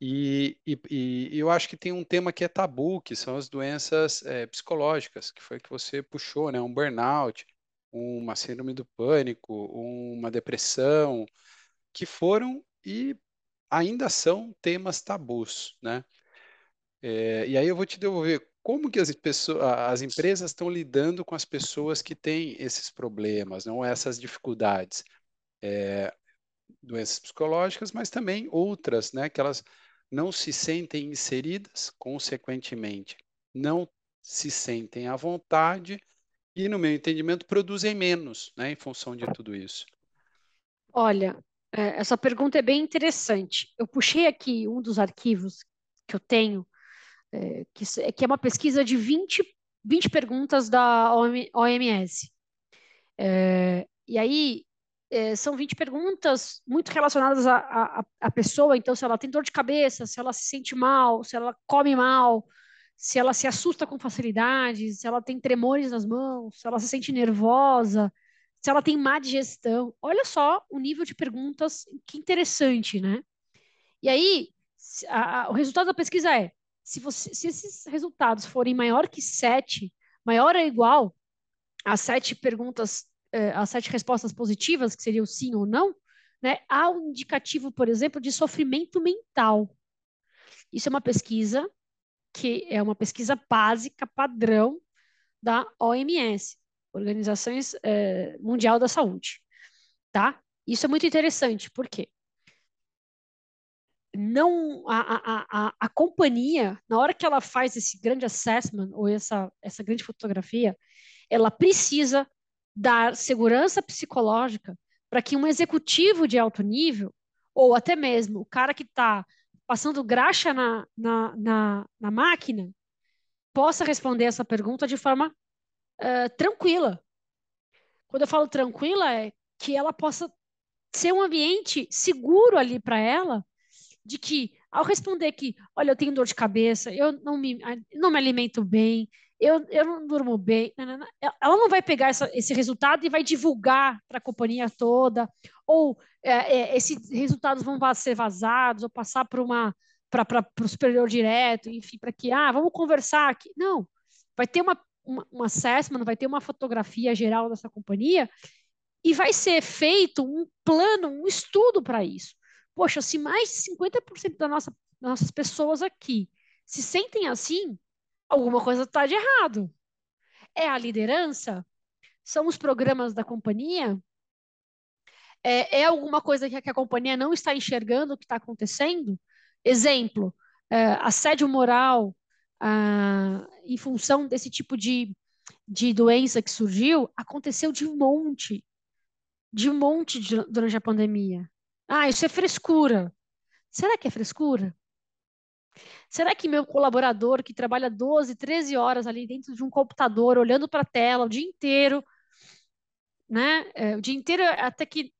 E, e, e, eu acho que tem um tema que é tabu, que são as doenças é, psicológicas, que foi que você puxou, né? Um burnout, uma síndrome do pânico, uma depressão, que foram e ainda são temas tabus, né? É, e aí eu vou te devolver como que as, pessoas, as empresas estão lidando com as pessoas que têm esses problemas, não essas dificuldades, é, doenças psicológicas, mas também outras, né? Que elas não se sentem inseridas, consequentemente, não se sentem à vontade e, no meu entendimento, produzem menos, né, em função de tudo isso. Olha, é, essa pergunta é bem interessante. Eu puxei aqui um dos arquivos que eu tenho, é, que, é uma pesquisa de 20, 20 perguntas da OMS. É, e aí, é, são 20 perguntas muito relacionadas à, pessoa, então se ela tem dor de cabeça, se ela se sente mal, se ela come mal, se ela se assusta com facilidade, se ela tem tremores nas mãos, se ela se sente nervosa, se ela tem má digestão. Olha só o nível de perguntas, que interessante, né? E aí, a, a, o resultado da pesquisa é, se, você, se esses resultados forem maior que 7, maior ou igual a sete perguntas as sete respostas positivas, que seria o sim ou não, né, há um indicativo, por exemplo, de sofrimento mental. Isso é uma pesquisa que é uma pesquisa básica, padrão da OMS, Organizações é, Mundial da Saúde, tá? Isso é muito interessante, por quê? Não, a, a, a, a companhia, na hora que ela faz esse grande assessment, ou essa, essa grande fotografia, ela precisa dar segurança psicológica para que um executivo de alto nível, ou até mesmo o cara que está passando graxa na, na, na, na, máquina, possa responder essa pergunta de forma uh, tranquila. Quando eu falo tranquila, é que ela possa ser um ambiente seguro ali para ela, de que ao responder que, olha, eu tenho dor de cabeça, eu não me, não me alimento bem, eu, eu não durmo bem. Ela não vai pegar essa, esse resultado e vai divulgar para a companhia toda, ou é, é, esses resultados vão ser vazados, ou passar para uma para o superior direto, enfim, para que, ah, vamos conversar aqui. Não, vai ter uma, uma, uma assessment, vai ter uma fotografia geral dessa companhia e vai ser feito um plano, um estudo para isso. Poxa, se mais de 50% da nossa, das nossas pessoas aqui se sentem assim, alguma coisa está de errado. É a liderança? São os programas da companhia? É, é alguma coisa que a, que a, companhia não está enxergando o que está acontecendo? Exemplo, é, assédio moral ah, em função desse tipo de, de doença que surgiu, aconteceu de um monte, de um monte de, durante a pandemia. Ah, isso é frescura. Será que é frescura? Será que meu colaborador que trabalha 12, 13 horas ali dentro de um computador, olhando para a tela o dia inteiro, né? É, o dia inteiro até que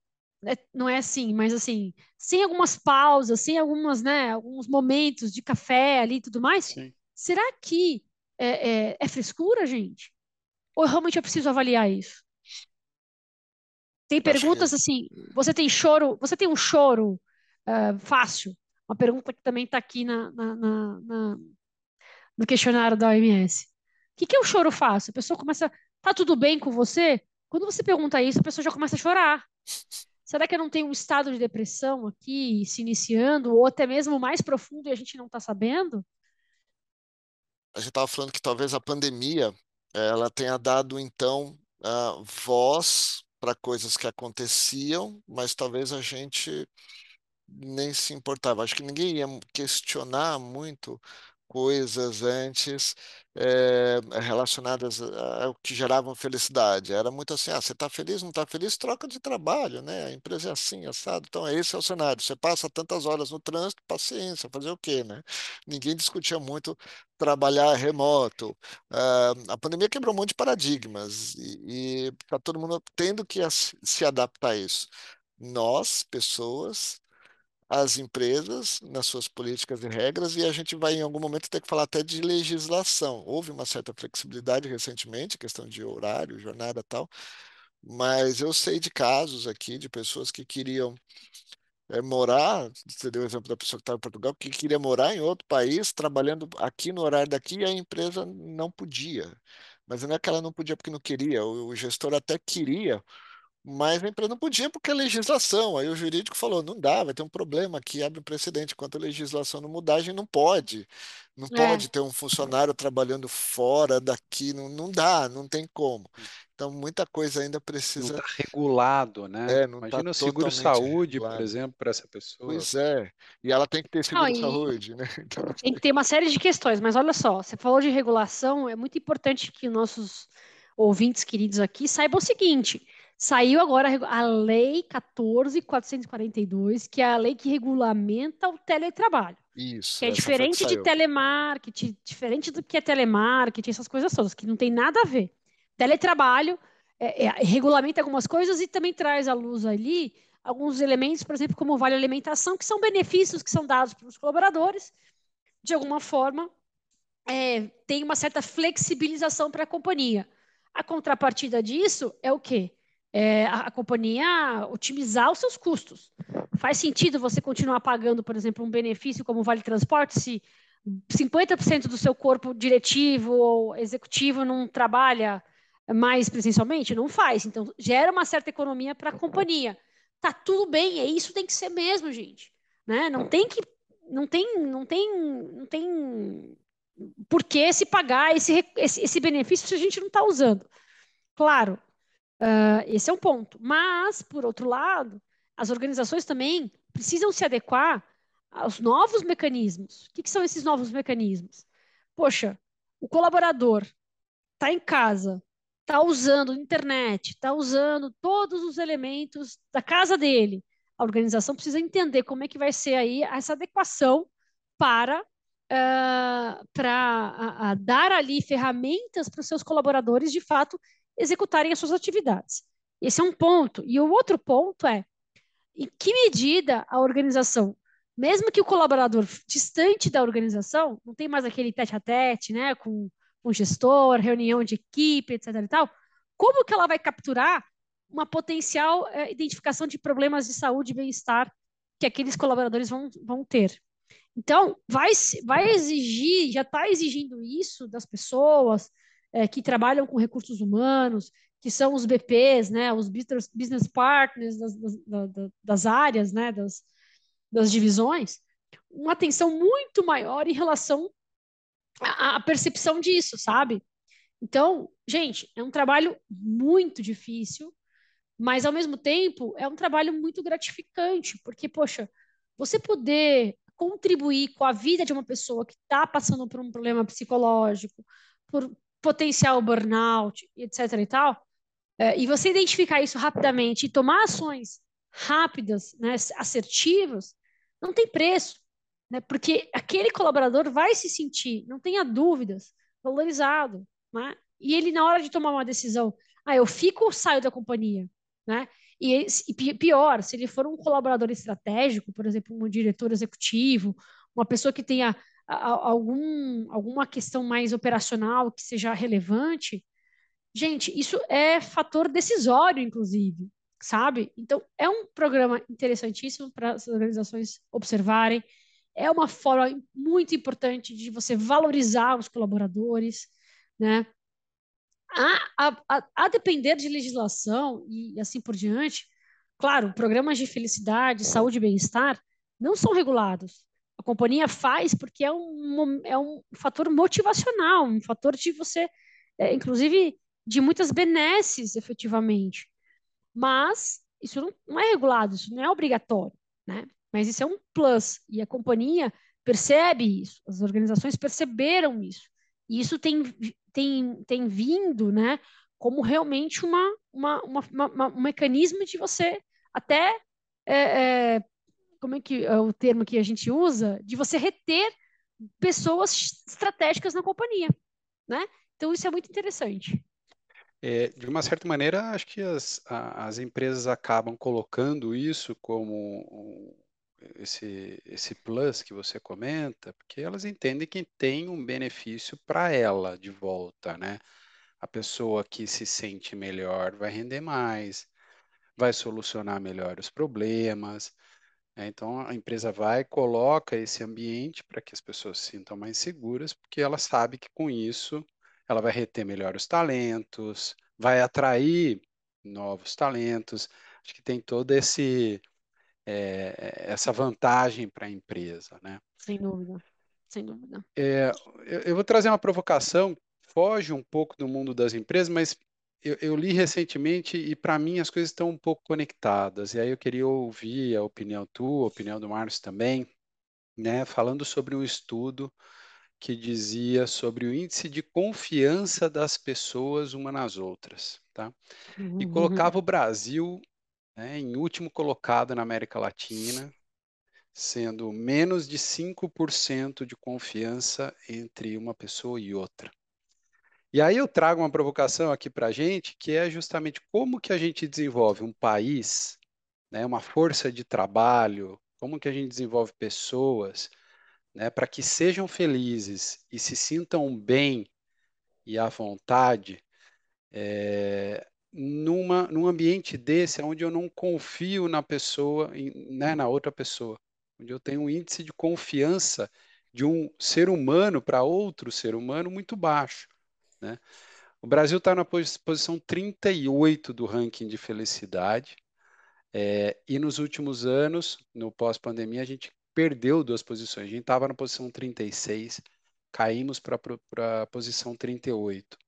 é, não é assim, mas assim, sem algumas pausas, sem algumas, né, alguns momentos de café ali e tudo mais, Sim. será que é, é, é frescura, gente? Ou realmente eu preciso avaliar isso? Tem perguntas assim, você tem choro, você tem um choro uh, fácil? Uma pergunta que também está aqui na, na, na, no questionário da OMS. O que, que é o choro fácil? A pessoa começa, tá tudo bem com você? Quando você pergunta isso, a pessoa já começa a chorar. Será que eu não tenho um estado de depressão aqui se iniciando, ou até mesmo mais profundo e a gente não está sabendo? A gente estava falando que talvez a pandemia ela tenha dado então voz para coisas que aconteciam, mas talvez a gente nem se importava. Acho que ninguém ia questionar muito coisas antes é, relacionadas ao que geravam felicidade. Era muito assim, ah, você está feliz, não está feliz, troca de trabalho, né? A empresa é assim, assado. Então, esse é o cenário. Você passa tantas horas no trânsito, paciência, fazer o quê, né? Ninguém discutia muito trabalhar remoto. Uh, a pandemia quebrou um monte de paradigmas e está todo mundo tendo que se adaptar a isso. Nós, pessoas, as empresas nas suas políticas e regras, e a gente vai em algum momento ter que falar até de legislação. Houve uma certa flexibilidade recentemente, questão de horário, jornada tal, mas eu sei de casos aqui de pessoas que queriam é, morar, você deu o exemplo da pessoa que estava em Portugal, que queria morar em outro país, trabalhando aqui no horário daqui, e a empresa não podia. Mas não é que ela não podia porque não queria, o, o gestor até queria, mas a empresa não podia porque é legislação. Aí o jurídico falou: não dá, vai ter um problema aqui, abre um precedente. Enquanto a legislação não mudar, a gente não pode. Não É, pode ter um funcionário trabalhando fora daqui, não, não dá, não tem como. Então, muita coisa ainda Não precisa, está regulado, né? é, não está Imagina o totalmente seguro-saúde, por exemplo, para essa pessoa. Pois é, e ela tem que ter não, seguro-saúde, né? Então, tem que ter uma série de questões, mas olha só, você falou de regulação, é muito importante que os nossos ouvintes queridos aqui saibam o seguinte: saiu agora a Lei 14.442, que é a lei que regulamenta o teletrabalho. isso, que é diferente de telemarketing, diferente do que é telemarketing, essas coisas todas, que não tem nada a ver. Teletrabalho é, é, regulamenta algumas coisas e também traz à luz ali alguns elementos, por exemplo, como o vale alimentação, que são benefícios que são dados para os colaboradores, de alguma forma, é, tem uma certa flexibilização para a companhia. A contrapartida disso é o quê? É a, companhia otimizar os seus custos. Faz sentido você continuar pagando, por exemplo, um benefício como o Vale Transporte se 50% do seu corpo diretivo ou executivo não trabalha mais presencialmente? Não faz. Então, gera uma certa economia para a companhia. Tá tudo bem, é isso tem que ser mesmo, gente. Né? Não tem que. Não tem, não tem, não tem por que se pagar esse, esse, esse benefício se a gente não está usando. Claro, uh, esse é um ponto. Mas, por outro lado, as organizações também precisam se adequar aos novos mecanismos. O que, que são esses novos mecanismos? Poxa, o colaborador está em casa, está usando internet, está usando todos os elementos da casa dele. A organização precisa entender como é que vai ser aí essa adequação para uh, para dar ali ferramentas para os seus colaboradores de fato executarem as suas atividades. Esse é um ponto. E o outro ponto é em que medida a organização, mesmo que o colaborador distante da organização, não tem mais aquele tete a tete, né, com com gestor, reunião de equipe, etc. e tal, como que ela vai capturar uma potencial é, identificação de problemas de saúde e bem-estar que aqueles colaboradores vão, vão ter? Então, vai, vai exigir, já está exigindo isso das pessoas é, que trabalham com recursos humanos, que são os BPs, né, os business, partners das, das, das áreas, né, das, das divisões, uma atenção muito maior em relação à, à percepção disso, sabe? Então, gente, é um trabalho muito difícil, mas ao mesmo tempo é um trabalho muito gratificante, porque, poxa, você poder contribuir com a vida de uma pessoa que está passando por um problema psicológico, por potencial burnout, etc. e tal, é, e você identificar isso rapidamente e tomar ações rápidas, né, assertivas, não tem preço, né, porque aquele colaborador vai se sentir, não tenha dúvidas, valorizado, né, e ele na hora de tomar uma decisão, ah, eu fico ou saio da companhia, né, e, e pior, se ele for um colaborador estratégico, por exemplo, um diretor executivo, uma pessoa que tenha algum, alguma questão mais operacional que seja relevante, gente, isso é fator decisório, inclusive, sabe? Então, é um programa interessantíssimo para as organizações observarem, é uma forma muito importante de você valorizar os colaboradores, né? A, a, a, depender de legislação e assim por diante, claro, programas de felicidade, saúde e bem-estar não são regulados. Companhia faz porque é um, é um fator motivacional, um fator de você, é, inclusive, de muitas benesses, efetivamente. Mas isso não, não é regulado, isso não é obrigatório, né? Mas isso é um plus. E a companhia percebe isso, as organizações perceberam isso. E isso tem, tem, tem vindo né, como realmente uma, uma, uma, uma um mecanismo de você até. É, é, como é que é o termo que a gente usa? De você reter pessoas estratégicas na companhia. Né? Então, isso é muito interessante. É, de uma certa maneira, acho que as, as empresas acabam colocando isso como esse, esse plus que você comenta, porque elas entendem que tem um benefício para ela de volta, né? A pessoa que se sente melhor vai render mais, vai solucionar melhor os problemas. Né? Então a empresa vai coloca esse ambiente para que as pessoas se sintam mais seguras, porque ela sabe que com isso ela vai reter melhor os talentos, vai atrair novos talentos. Acho que tem todo esse é, essa vantagem para a empresa, né? Sem dúvida, sem dúvida. É, eu, eu, vou trazer uma provocação, foge um pouco do mundo das empresas, mas eu, eu li recentemente e para mim as coisas estão um pouco conectadas. E aí eu queria ouvir a opinião tua, a opinião do Márcio também, né? Falando sobre um estudo que dizia sobre o índice de confiança das pessoas uma nas outras, tá? E uhum. colocava o Brasil né, em último colocado na América Latina, sendo menos de 5% de confiança entre uma pessoa e outra. E aí eu trago uma provocação aqui para a gente, que é justamente como que a gente desenvolve um país, né, uma força de trabalho, como que a gente desenvolve pessoas, né, para que sejam felizes e se sintam bem e à vontade, é, numa, num ambiente desse, onde eu não confio na pessoa, né, na outra pessoa, onde eu tenho um índice de confiança de um ser humano para outro ser humano muito baixo. Né? O Brasil está na posição 38 do ranking de felicidade, é, e nos últimos anos, no pós-pandemia, a gente perdeu duas posições. A gente estava na posição 36, caímos para a posição 38.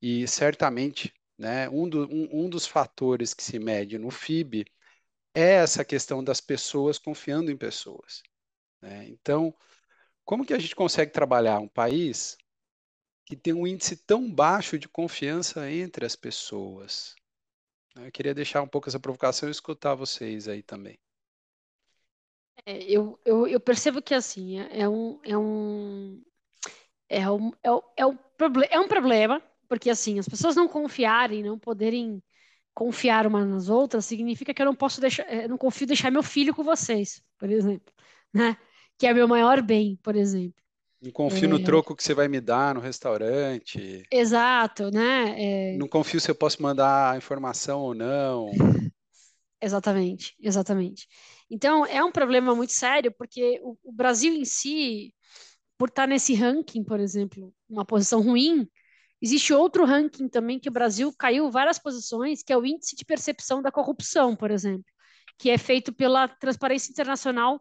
E certamente né? Um, do, um, um dos fatores que se mede no FIB é essa questão das pessoas confiando em pessoas. Né? Então, como que a gente consegue trabalhar um país que tem um índice tão baixo de confiança entre as pessoas? Eu queria deixar um pouco essa provocação e escutar vocês aí também. É, eu, eu, eu, percebo que assim é, é um, é um, é um, é um, é um, é um problema porque assim, as pessoas não confiarem, não poderem confiar umas nas outras, significa que eu não posso deixar, eu eh, não confio deixar meu filho com vocês, por exemplo, né? Que é meu maior bem, por exemplo. Não confio é... no troco que você vai me dar no restaurante. Exato, né? É... Não confio se eu posso mandar a informação ou não. Exatamente, exatamente. Então, é um problema muito sério, porque o, o Brasil em si, por estar nesse ranking, por exemplo, uma posição ruim, Existe outro ranking também que o Brasil caiu várias posições, que é o índice de percepção da corrupção, por exemplo, que é feito pela Transparência Internacional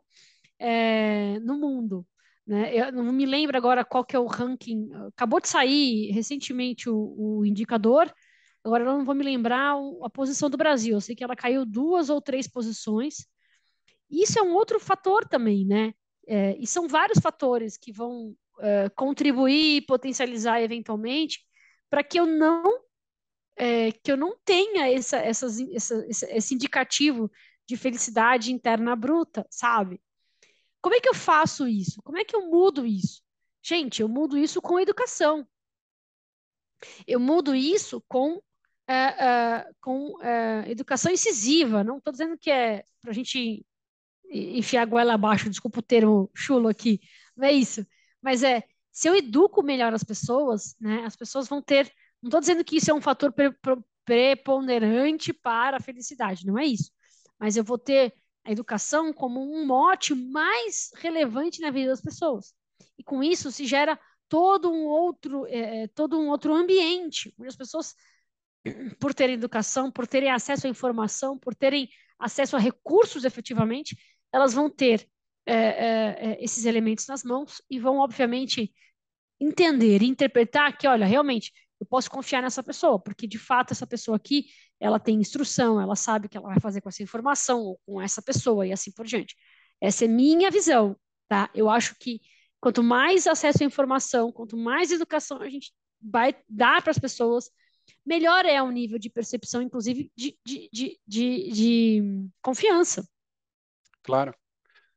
é, no mundo. Né? Eu não me lembro agora qual que é o ranking. Acabou de sair recentemente o, o indicador. Agora eu não vou me lembrar a posição do Brasil. Eu sei que ela caiu duas ou três posições. Isso é um outro fator também, né? É, e são vários fatores que vão é, contribuir, potencializar eventualmente para que eu não é, que eu não tenha essa, essas, essa, esse indicativo de felicidade interna bruta, sabe? Como é que eu faço isso? Como é que eu mudo isso? Gente, eu mudo isso com educação. Eu mudo isso com, é, é, com é, educação incisiva. Não estou dizendo que é para a gente enfiar a goela abaixo, desculpa o termo chulo aqui, não é isso. Mas é se eu educo melhor as pessoas, né, as pessoas vão ter. Não estou dizendo que isso é um fator pre preponderante para a felicidade, não é isso. Mas eu vou ter a educação como um mote mais relevante na vida das pessoas. E com isso se gera todo um outro, é, é todo um outro ambiente, onde as pessoas, por terem educação, por terem acesso à informação, por terem acesso a recursos efetivamente, elas vão ter é, é, é, esses elementos nas mãos e vão, obviamente, entender interpretar que, olha, realmente, eu posso confiar nessa pessoa, porque de fato essa pessoa aqui, ela tem instrução, ela sabe o que ela vai fazer com essa informação ou com essa pessoa e assim por diante. Essa é minha visão, tá? Eu acho que quanto mais acesso à informação, quanto mais educação a gente vai dar para as pessoas, melhor é o nível de percepção, inclusive de, de, de, de, de confiança. Claro.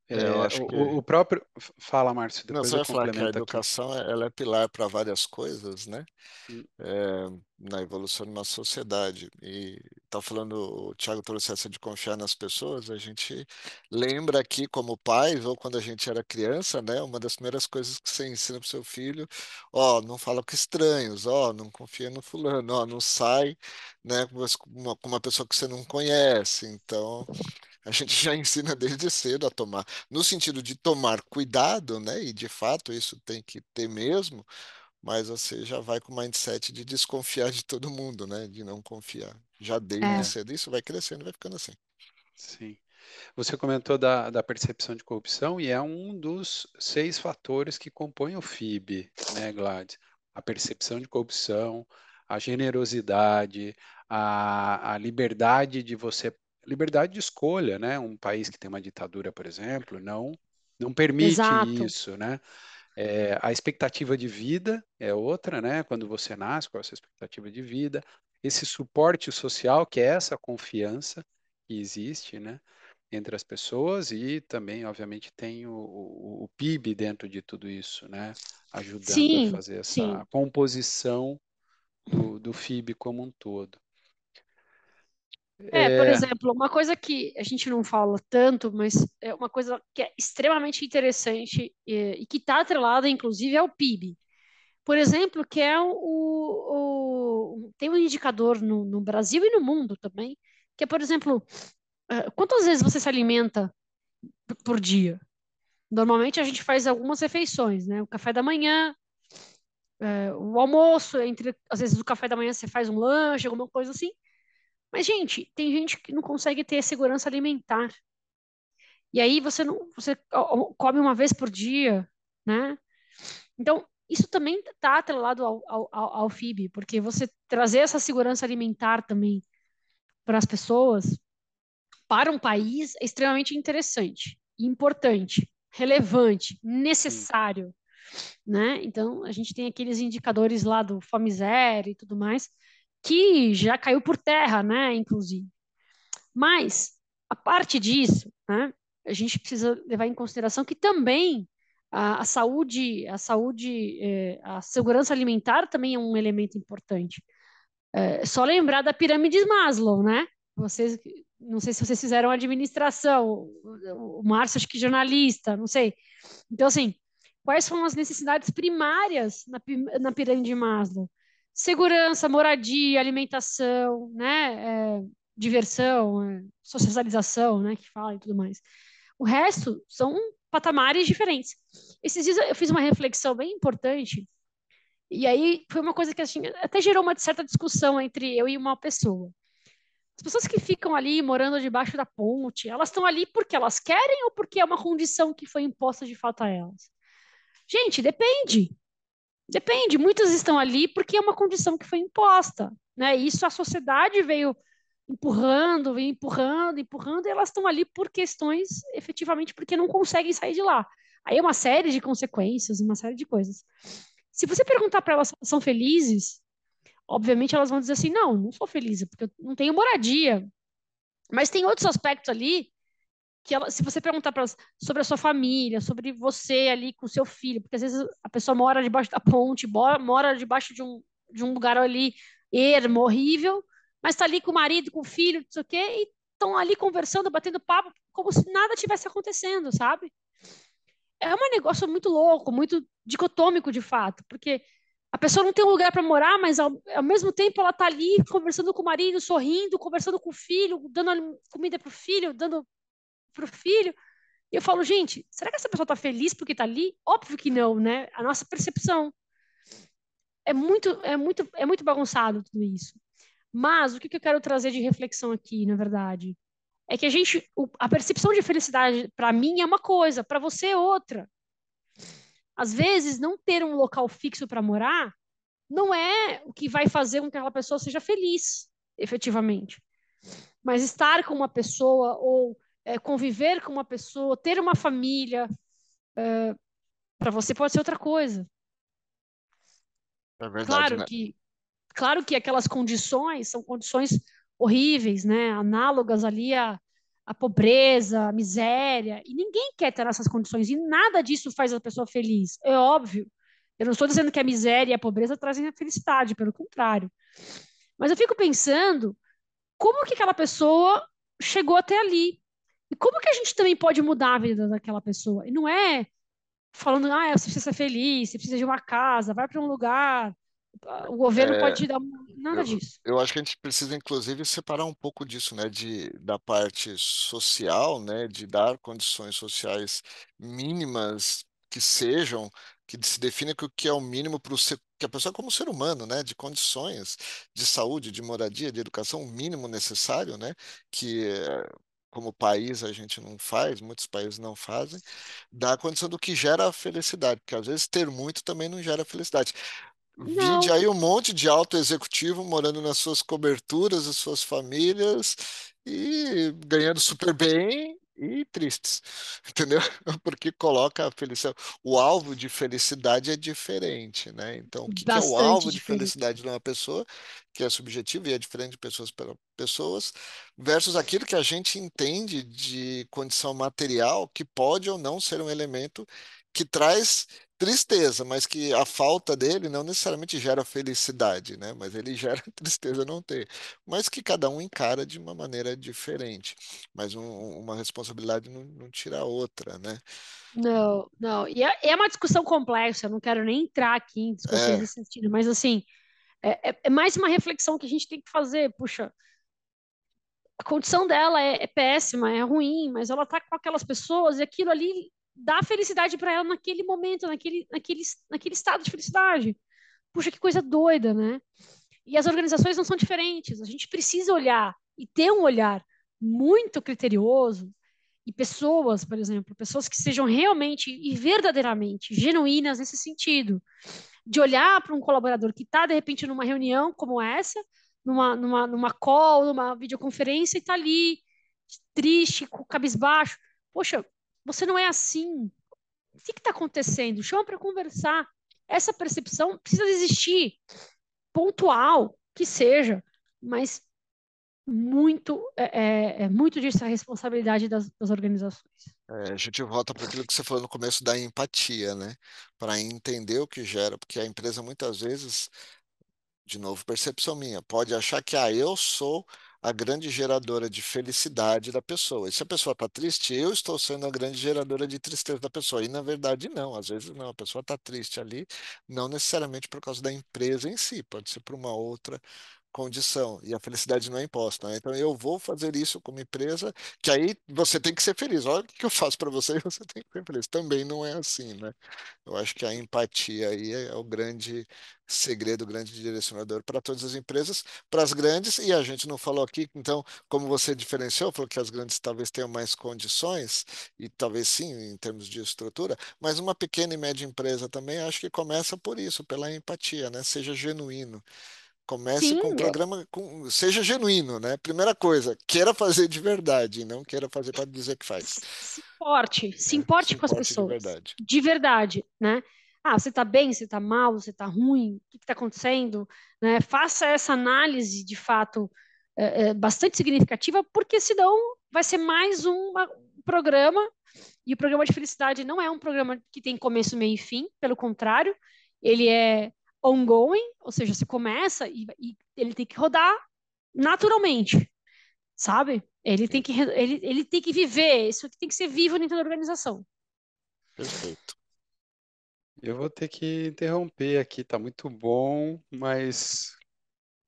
É, é o, que... o, próprio. Fala, Márcio. Não, você vai falar que a educação aqui. ela é pilar para várias coisas, né? Hum. É, na evolução de uma sociedade. E tá falando, o Tiago trouxe essa de confiar nas pessoas. A gente lembra aqui, como pais, ou quando a gente era criança, né? Uma das primeiras coisas que você ensina para seu filho: ó, não fala com estranhos, ó, não confia no fulano, ó, não sai, né? Com uma, com uma pessoa que você não conhece. Então. A gente já ensina desde cedo a tomar, no sentido de tomar cuidado, né? E de fato isso tem que ter mesmo, mas você já vai com o mindset de desconfiar de todo mundo, né? De não confiar. Já desde é. cedo, isso vai crescendo, vai ficando assim. Sim. Você comentou da, da percepção de corrupção e é um dos seis fatores que compõem o FIB, né, Gladys? A percepção de corrupção, a generosidade, a, a liberdade de você liberdade de escolha, né? Um país que tem uma ditadura, por exemplo, não não permite Exato. isso, né? É, a expectativa de vida é outra, né? Quando você nasce, qual é a sua expectativa de vida? Esse suporte social, que é essa confiança que existe, né? Entre as pessoas e também, obviamente, tem o, o, o PIB dentro de tudo isso, né? Ajudando sim, a fazer essa sim. composição do, do FIB como um todo. É, por é. exemplo, uma coisa que a gente não fala tanto, mas é uma coisa que é extremamente interessante e, e que está atrelada, inclusive, ao PIB. Por exemplo, que é o, o tem um indicador no, no, Brasil e no mundo também, que é, por exemplo, é, quantas vezes você se alimenta por dia? Normalmente a gente faz algumas refeições, né? O café da manhã, é, o almoço, entre às vezes o café da manhã você faz um lanche, alguma coisa assim. Mas, gente, tem gente que não consegue ter segurança alimentar. E aí você não, você come uma vez por dia, né? Então, isso também está atrelado ao, ao, ao FIB, porque você trazer essa segurança alimentar também para as pessoas, para um país, é extremamente interessante, importante, relevante, necessário, né? Então, a gente tem aqueles indicadores lá do Fome Zero e tudo mais, que já caiu por terra, né, inclusive. Mas, a parte disso, né, a gente precisa levar em consideração que também a, a saúde, a saúde, é, a segurança alimentar também é um elemento importante. É, só lembrar da pirâmide de Maslow, né? Vocês, não sei se vocês fizeram administração, o, Márcio acho que jornalista, não sei. Então, assim, quais são as necessidades primárias na, na pirâmide de Maslow? Segurança, moradia, alimentação, né, é, diversão, é, socialização, né, que fala e tudo mais. O resto são patamares diferentes. Esses dias eu fiz uma reflexão bem importante, e aí foi uma coisa que assim, até gerou uma certa discussão entre eu e uma pessoa. As pessoas que ficam ali morando debaixo da ponte, elas estão ali porque elas querem ou porque é uma condição que foi imposta de fato a elas? Gente, depende. Depende, muitas estão ali porque é uma condição que foi imposta, né? Isso a sociedade veio empurrando, veio empurrando, empurrando, e elas estão ali por questões, efetivamente, porque não conseguem sair de lá. Aí é uma série de consequências, uma série de coisas. Se você perguntar para elas se são felizes, obviamente elas vão dizer assim: não, não sou feliz, porque eu não tenho moradia. Mas tem outros aspectos ali que ela, se você perguntar para sobre a sua família, sobre você ali com o seu filho, porque às vezes a pessoa mora debaixo da ponte, mora debaixo de um, de um lugar ali ermo, horrível, mas está ali com o marido, com o filho, não sei o quê, e estão ali conversando, batendo papo, como se nada tivesse acontecendo, sabe? É um negócio muito louco, muito dicotômico de fato, porque a pessoa não tem um lugar para morar, mas ao, ao, mesmo tempo ela está ali conversando com o marido, sorrindo, conversando com o filho, dando comida para o filho, dando para o filho. E eu falo, gente, será que essa pessoa está feliz porque está ali? Óbvio que não, né? A nossa percepção é muito, é muito, é muito bagunçado tudo isso. Mas o que, que eu quero trazer de reflexão aqui, na verdade, é que a gente, a percepção de felicidade para mim é uma coisa, para você é outra. Às vezes, não ter um local fixo para morar não é o que vai fazer com que aquela pessoa seja feliz, efetivamente. Mas estar com uma pessoa ou é, conviver com uma pessoa, ter uma família, uh, para você pode ser outra coisa. É verdade, claro né? que, claro que aquelas condições são condições horríveis, né? Análogas ali à, à pobreza, à miséria, e ninguém quer ter essas condições, e nada disso faz a pessoa feliz, é óbvio. Eu não estou dizendo que a miséria e a pobreza trazem a felicidade, pelo contrário. Mas eu fico pensando como que aquela pessoa chegou até ali. E como que a gente também pode mudar a vida daquela pessoa? E não é falando, ah, você precisa ser feliz, você precisa de uma casa, vai para um lugar, o governo É, pode te dar nada Eu, disso. eu acho que a gente precisa, inclusive, separar um pouco disso, né, de, da parte social, né, de dar condições sociais mínimas que sejam, que se defina que o que é o mínimo para o ser, que a pessoa como ser humano, né, de condições de saúde, de moradia, de educação, o mínimo necessário, né, que eh, como país a gente não faz, muitos países não fazem, dá a condição do que gera a felicidade, porque às vezes ter muito também não gera felicidade. Vide Não, aí um monte de alto executivo morando nas suas coberturas, as suas famílias e ganhando super bem e tristes, entendeu? Porque coloca a felicidade. O alvo de felicidade é diferente, né? Então, o que que é o alvo de diferente. felicidade de uma pessoa, que é subjetivo e é diferente de pessoas para pessoas, versus aquilo que a gente entende de condição material, que pode ou não ser um elemento que traz tristeza, mas que a falta dele não necessariamente gera felicidade, né? Mas ele gera tristeza não ter. Mas que cada um encara de uma maneira diferente. Mas um- uma responsabilidade não, não tira a outra, né? Não, não. E é, é uma discussão complexa, eu não quero nem entrar aqui em discussões É, nesse sentido, mas assim, é, é- é mais uma reflexão que a gente tem que fazer. Puxa, a condição dela é, é péssima, é ruim, mas ela tá com aquelas pessoas e aquilo ali dá felicidade para ela naquele momento, naquele, naquele, naquele estado de felicidade. Puxa, que coisa doida, né? E as organizações não são diferentes. A gente precisa olhar e ter um olhar muito criterioso e pessoas, por exemplo, pessoas que sejam realmente e verdadeiramente genuínas nesse sentido, de olhar para um colaborador que está, de repente, numa reunião como essa, numa, numa, numa call, numa videoconferência, e está ali, triste, cabisbaixo. Poxa, você não é assim. O que está acontecendo? Chama para conversar. Essa percepção precisa existir, pontual, que seja, mas muito é, é, é muito disso a responsabilidade das, das organizações. é, a gente volta para aquilo que você falou no começo da empatia, né? Para entender o que gera, porque a empresa muitas vezes de novo, percepção minha, pode achar que ah, eu sou a grande geradora de felicidade da pessoa. E se a pessoa está triste, eu estou sendo a grande geradora de tristeza da pessoa. E na verdade, não. Às vezes, não. A pessoa está triste ali, não necessariamente por causa da empresa em si, pode ser por uma outra condição. E a felicidade não é imposta, né? Então, eu vou fazer isso como empresa, que aí você tem que ser feliz. Olha o que eu faço para você você tem que ser feliz. Também não é assim, né? Eu acho que a empatia aí é o grande segredo, o grande direcionador para todas as empresas, para as grandes, e a gente não falou aqui, então, como você diferenciou, falou que as grandes talvez tenham mais condições, e talvez sim, em termos de estrutura, mas uma pequena e média empresa também acho que começa por isso, pela empatia, né? Seja genuíno. Comece com um Sim, programa, com, seja genuíno, né? Primeira coisa, queira fazer de verdade, não queira fazer para dizer que faz. se importe, se né? Se importe com as importe de pessoas, verdade. de verdade, né? Ah, você está bem, você está mal, você está ruim, o que está acontecendo? Né? Faça essa análise, de fato, é, é, bastante significativa, porque senão vai ser mais um programa, e o programa de felicidade não é um programa que tem começo, meio e fim, pelo contrário, ele é ongoing, ou seja, você começa e, e ele tem que rodar naturalmente, sabe? Ele tem que, ele, ele tem que viver, isso tem que ser vivo dentro da organização. Perfeito. Eu vou ter que interromper aqui, tá muito bom, mas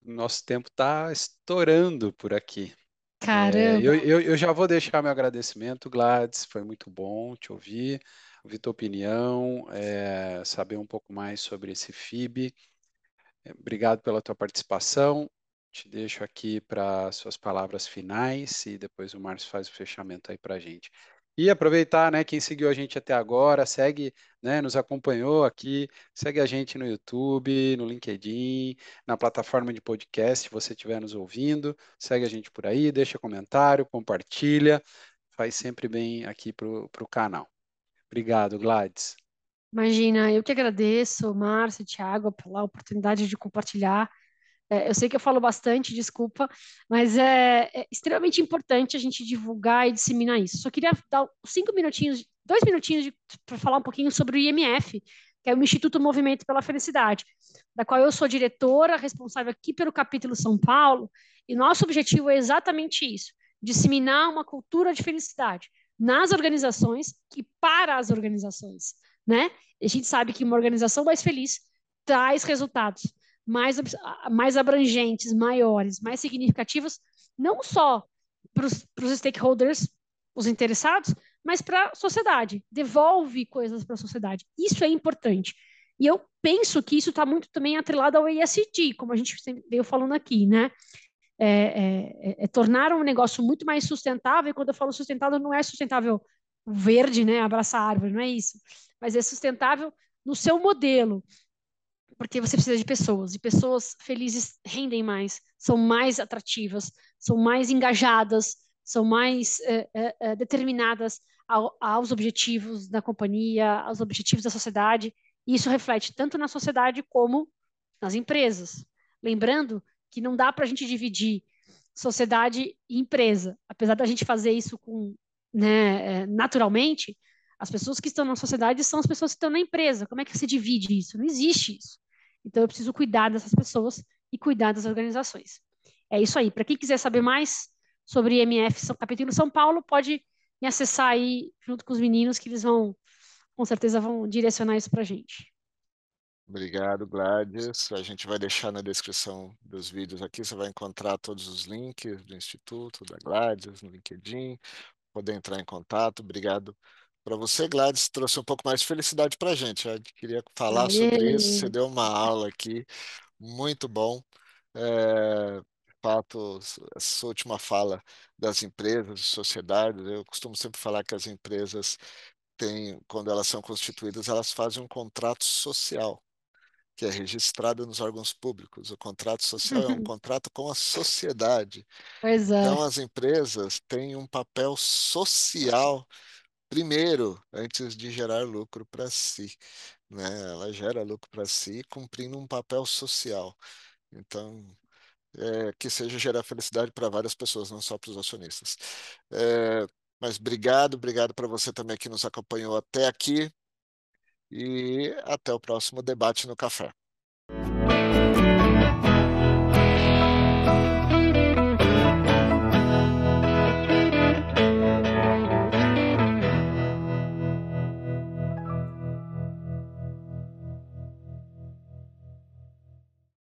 nosso tempo está estourando por aqui. É, Caramba! eu, eu, eu já vou deixar meu agradecimento, Gladys, foi muito bom te ouvir, ouvir tua opinião, é, saber um pouco mais sobre esse FIB. É, obrigado pela tua participação. Te deixo aqui para suas palavras finais e depois o Márcio faz o fechamento aí para a gente. E aproveitar, né, quem seguiu a gente até agora, segue, né, nos acompanhou aqui, segue a gente no YouTube, no LinkedIn, na plataforma de podcast, se você estiver nos ouvindo, segue a gente por aí, deixa comentário, compartilha, faz sempre bem aqui para o canal. Obrigado, Gladys. Imagina, eu que agradeço, Márcio, Thiago, pela oportunidade de compartilhar. É, eu sei que eu falo bastante, desculpa, mas é, é, extremamente importante a gente divulgar e disseminar isso. Só queria dar cinco minutinhos, dois minutinhos para falar um pouquinho sobre o IMF, que é o Instituto Movimento pela Felicidade, da qual eu sou diretora, responsável aqui pelo capítulo São Paulo, e nosso objetivo é exatamente isso: disseminar uma cultura de felicidade nas organizações e para as organizações, né? A gente sabe que uma organização mais feliz traz resultados mais, mais abrangentes, maiores, mais significativos, não só para os stakeholders, os interessados, mas para a sociedade. Devolve coisas para a sociedade. Isso é importante. E eu penso que isso está muito também atrelado ao ESG, como a gente veio falando aqui, né? É, é, é, é, tornar um negócio muito mais sustentável, e quando eu falo sustentável, não é sustentável verde, né? Abraçar árvore, não é isso. Mas é sustentável no seu modelo, porque você precisa de pessoas, e pessoas felizes rendem mais, são mais atrativas, são mais engajadas, são mais é, é, é, determinadas ao, aos objetivos da companhia, aos objetivos da sociedade, e isso reflete tanto na sociedade como nas empresas. Lembrando que não dá para a gente dividir sociedade e empresa, apesar da gente fazer isso com, né, é, naturalmente, as pessoas que estão na sociedade são as pessoas que estão na empresa. Como é que se divide isso? Não existe isso. Então, eu preciso cuidar dessas pessoas e cuidar das organizações. É isso aí. Para quem quiser saber mais sobre IMF São Capítulo São Paulo, pode me acessar aí junto com os meninos, que eles vão, com certeza, vão direcionar isso para a gente. Obrigado, Gladys. A gente vai deixar na descrição dos vídeos aqui, você vai encontrar todos os links do Instituto, da Gladys, no LinkedIn, poder entrar em contato. Obrigado para você, Gladys, trouxe um pouco mais de felicidade para a gente. Eu queria falar Aê. sobre isso. Você deu uma aula aqui, muito bom. É, de fato, essa última fala das empresas, sociedades, eu costumo sempre falar que as empresas têm, quando elas são constituídas, elas fazem um contrato social, que é registrado nos órgãos públicos. O contrato social é um contrato com a sociedade. É. Então, as empresas têm um papel social primeiro, antes de gerar lucro para si. Né? Ela gera lucro para si cumprindo um papel social. Então, é, que seja gerar felicidade para várias pessoas, não só para os acionistas. É, mas obrigado, obrigado para você também que nos acompanhou até aqui e até o próximo debate no café.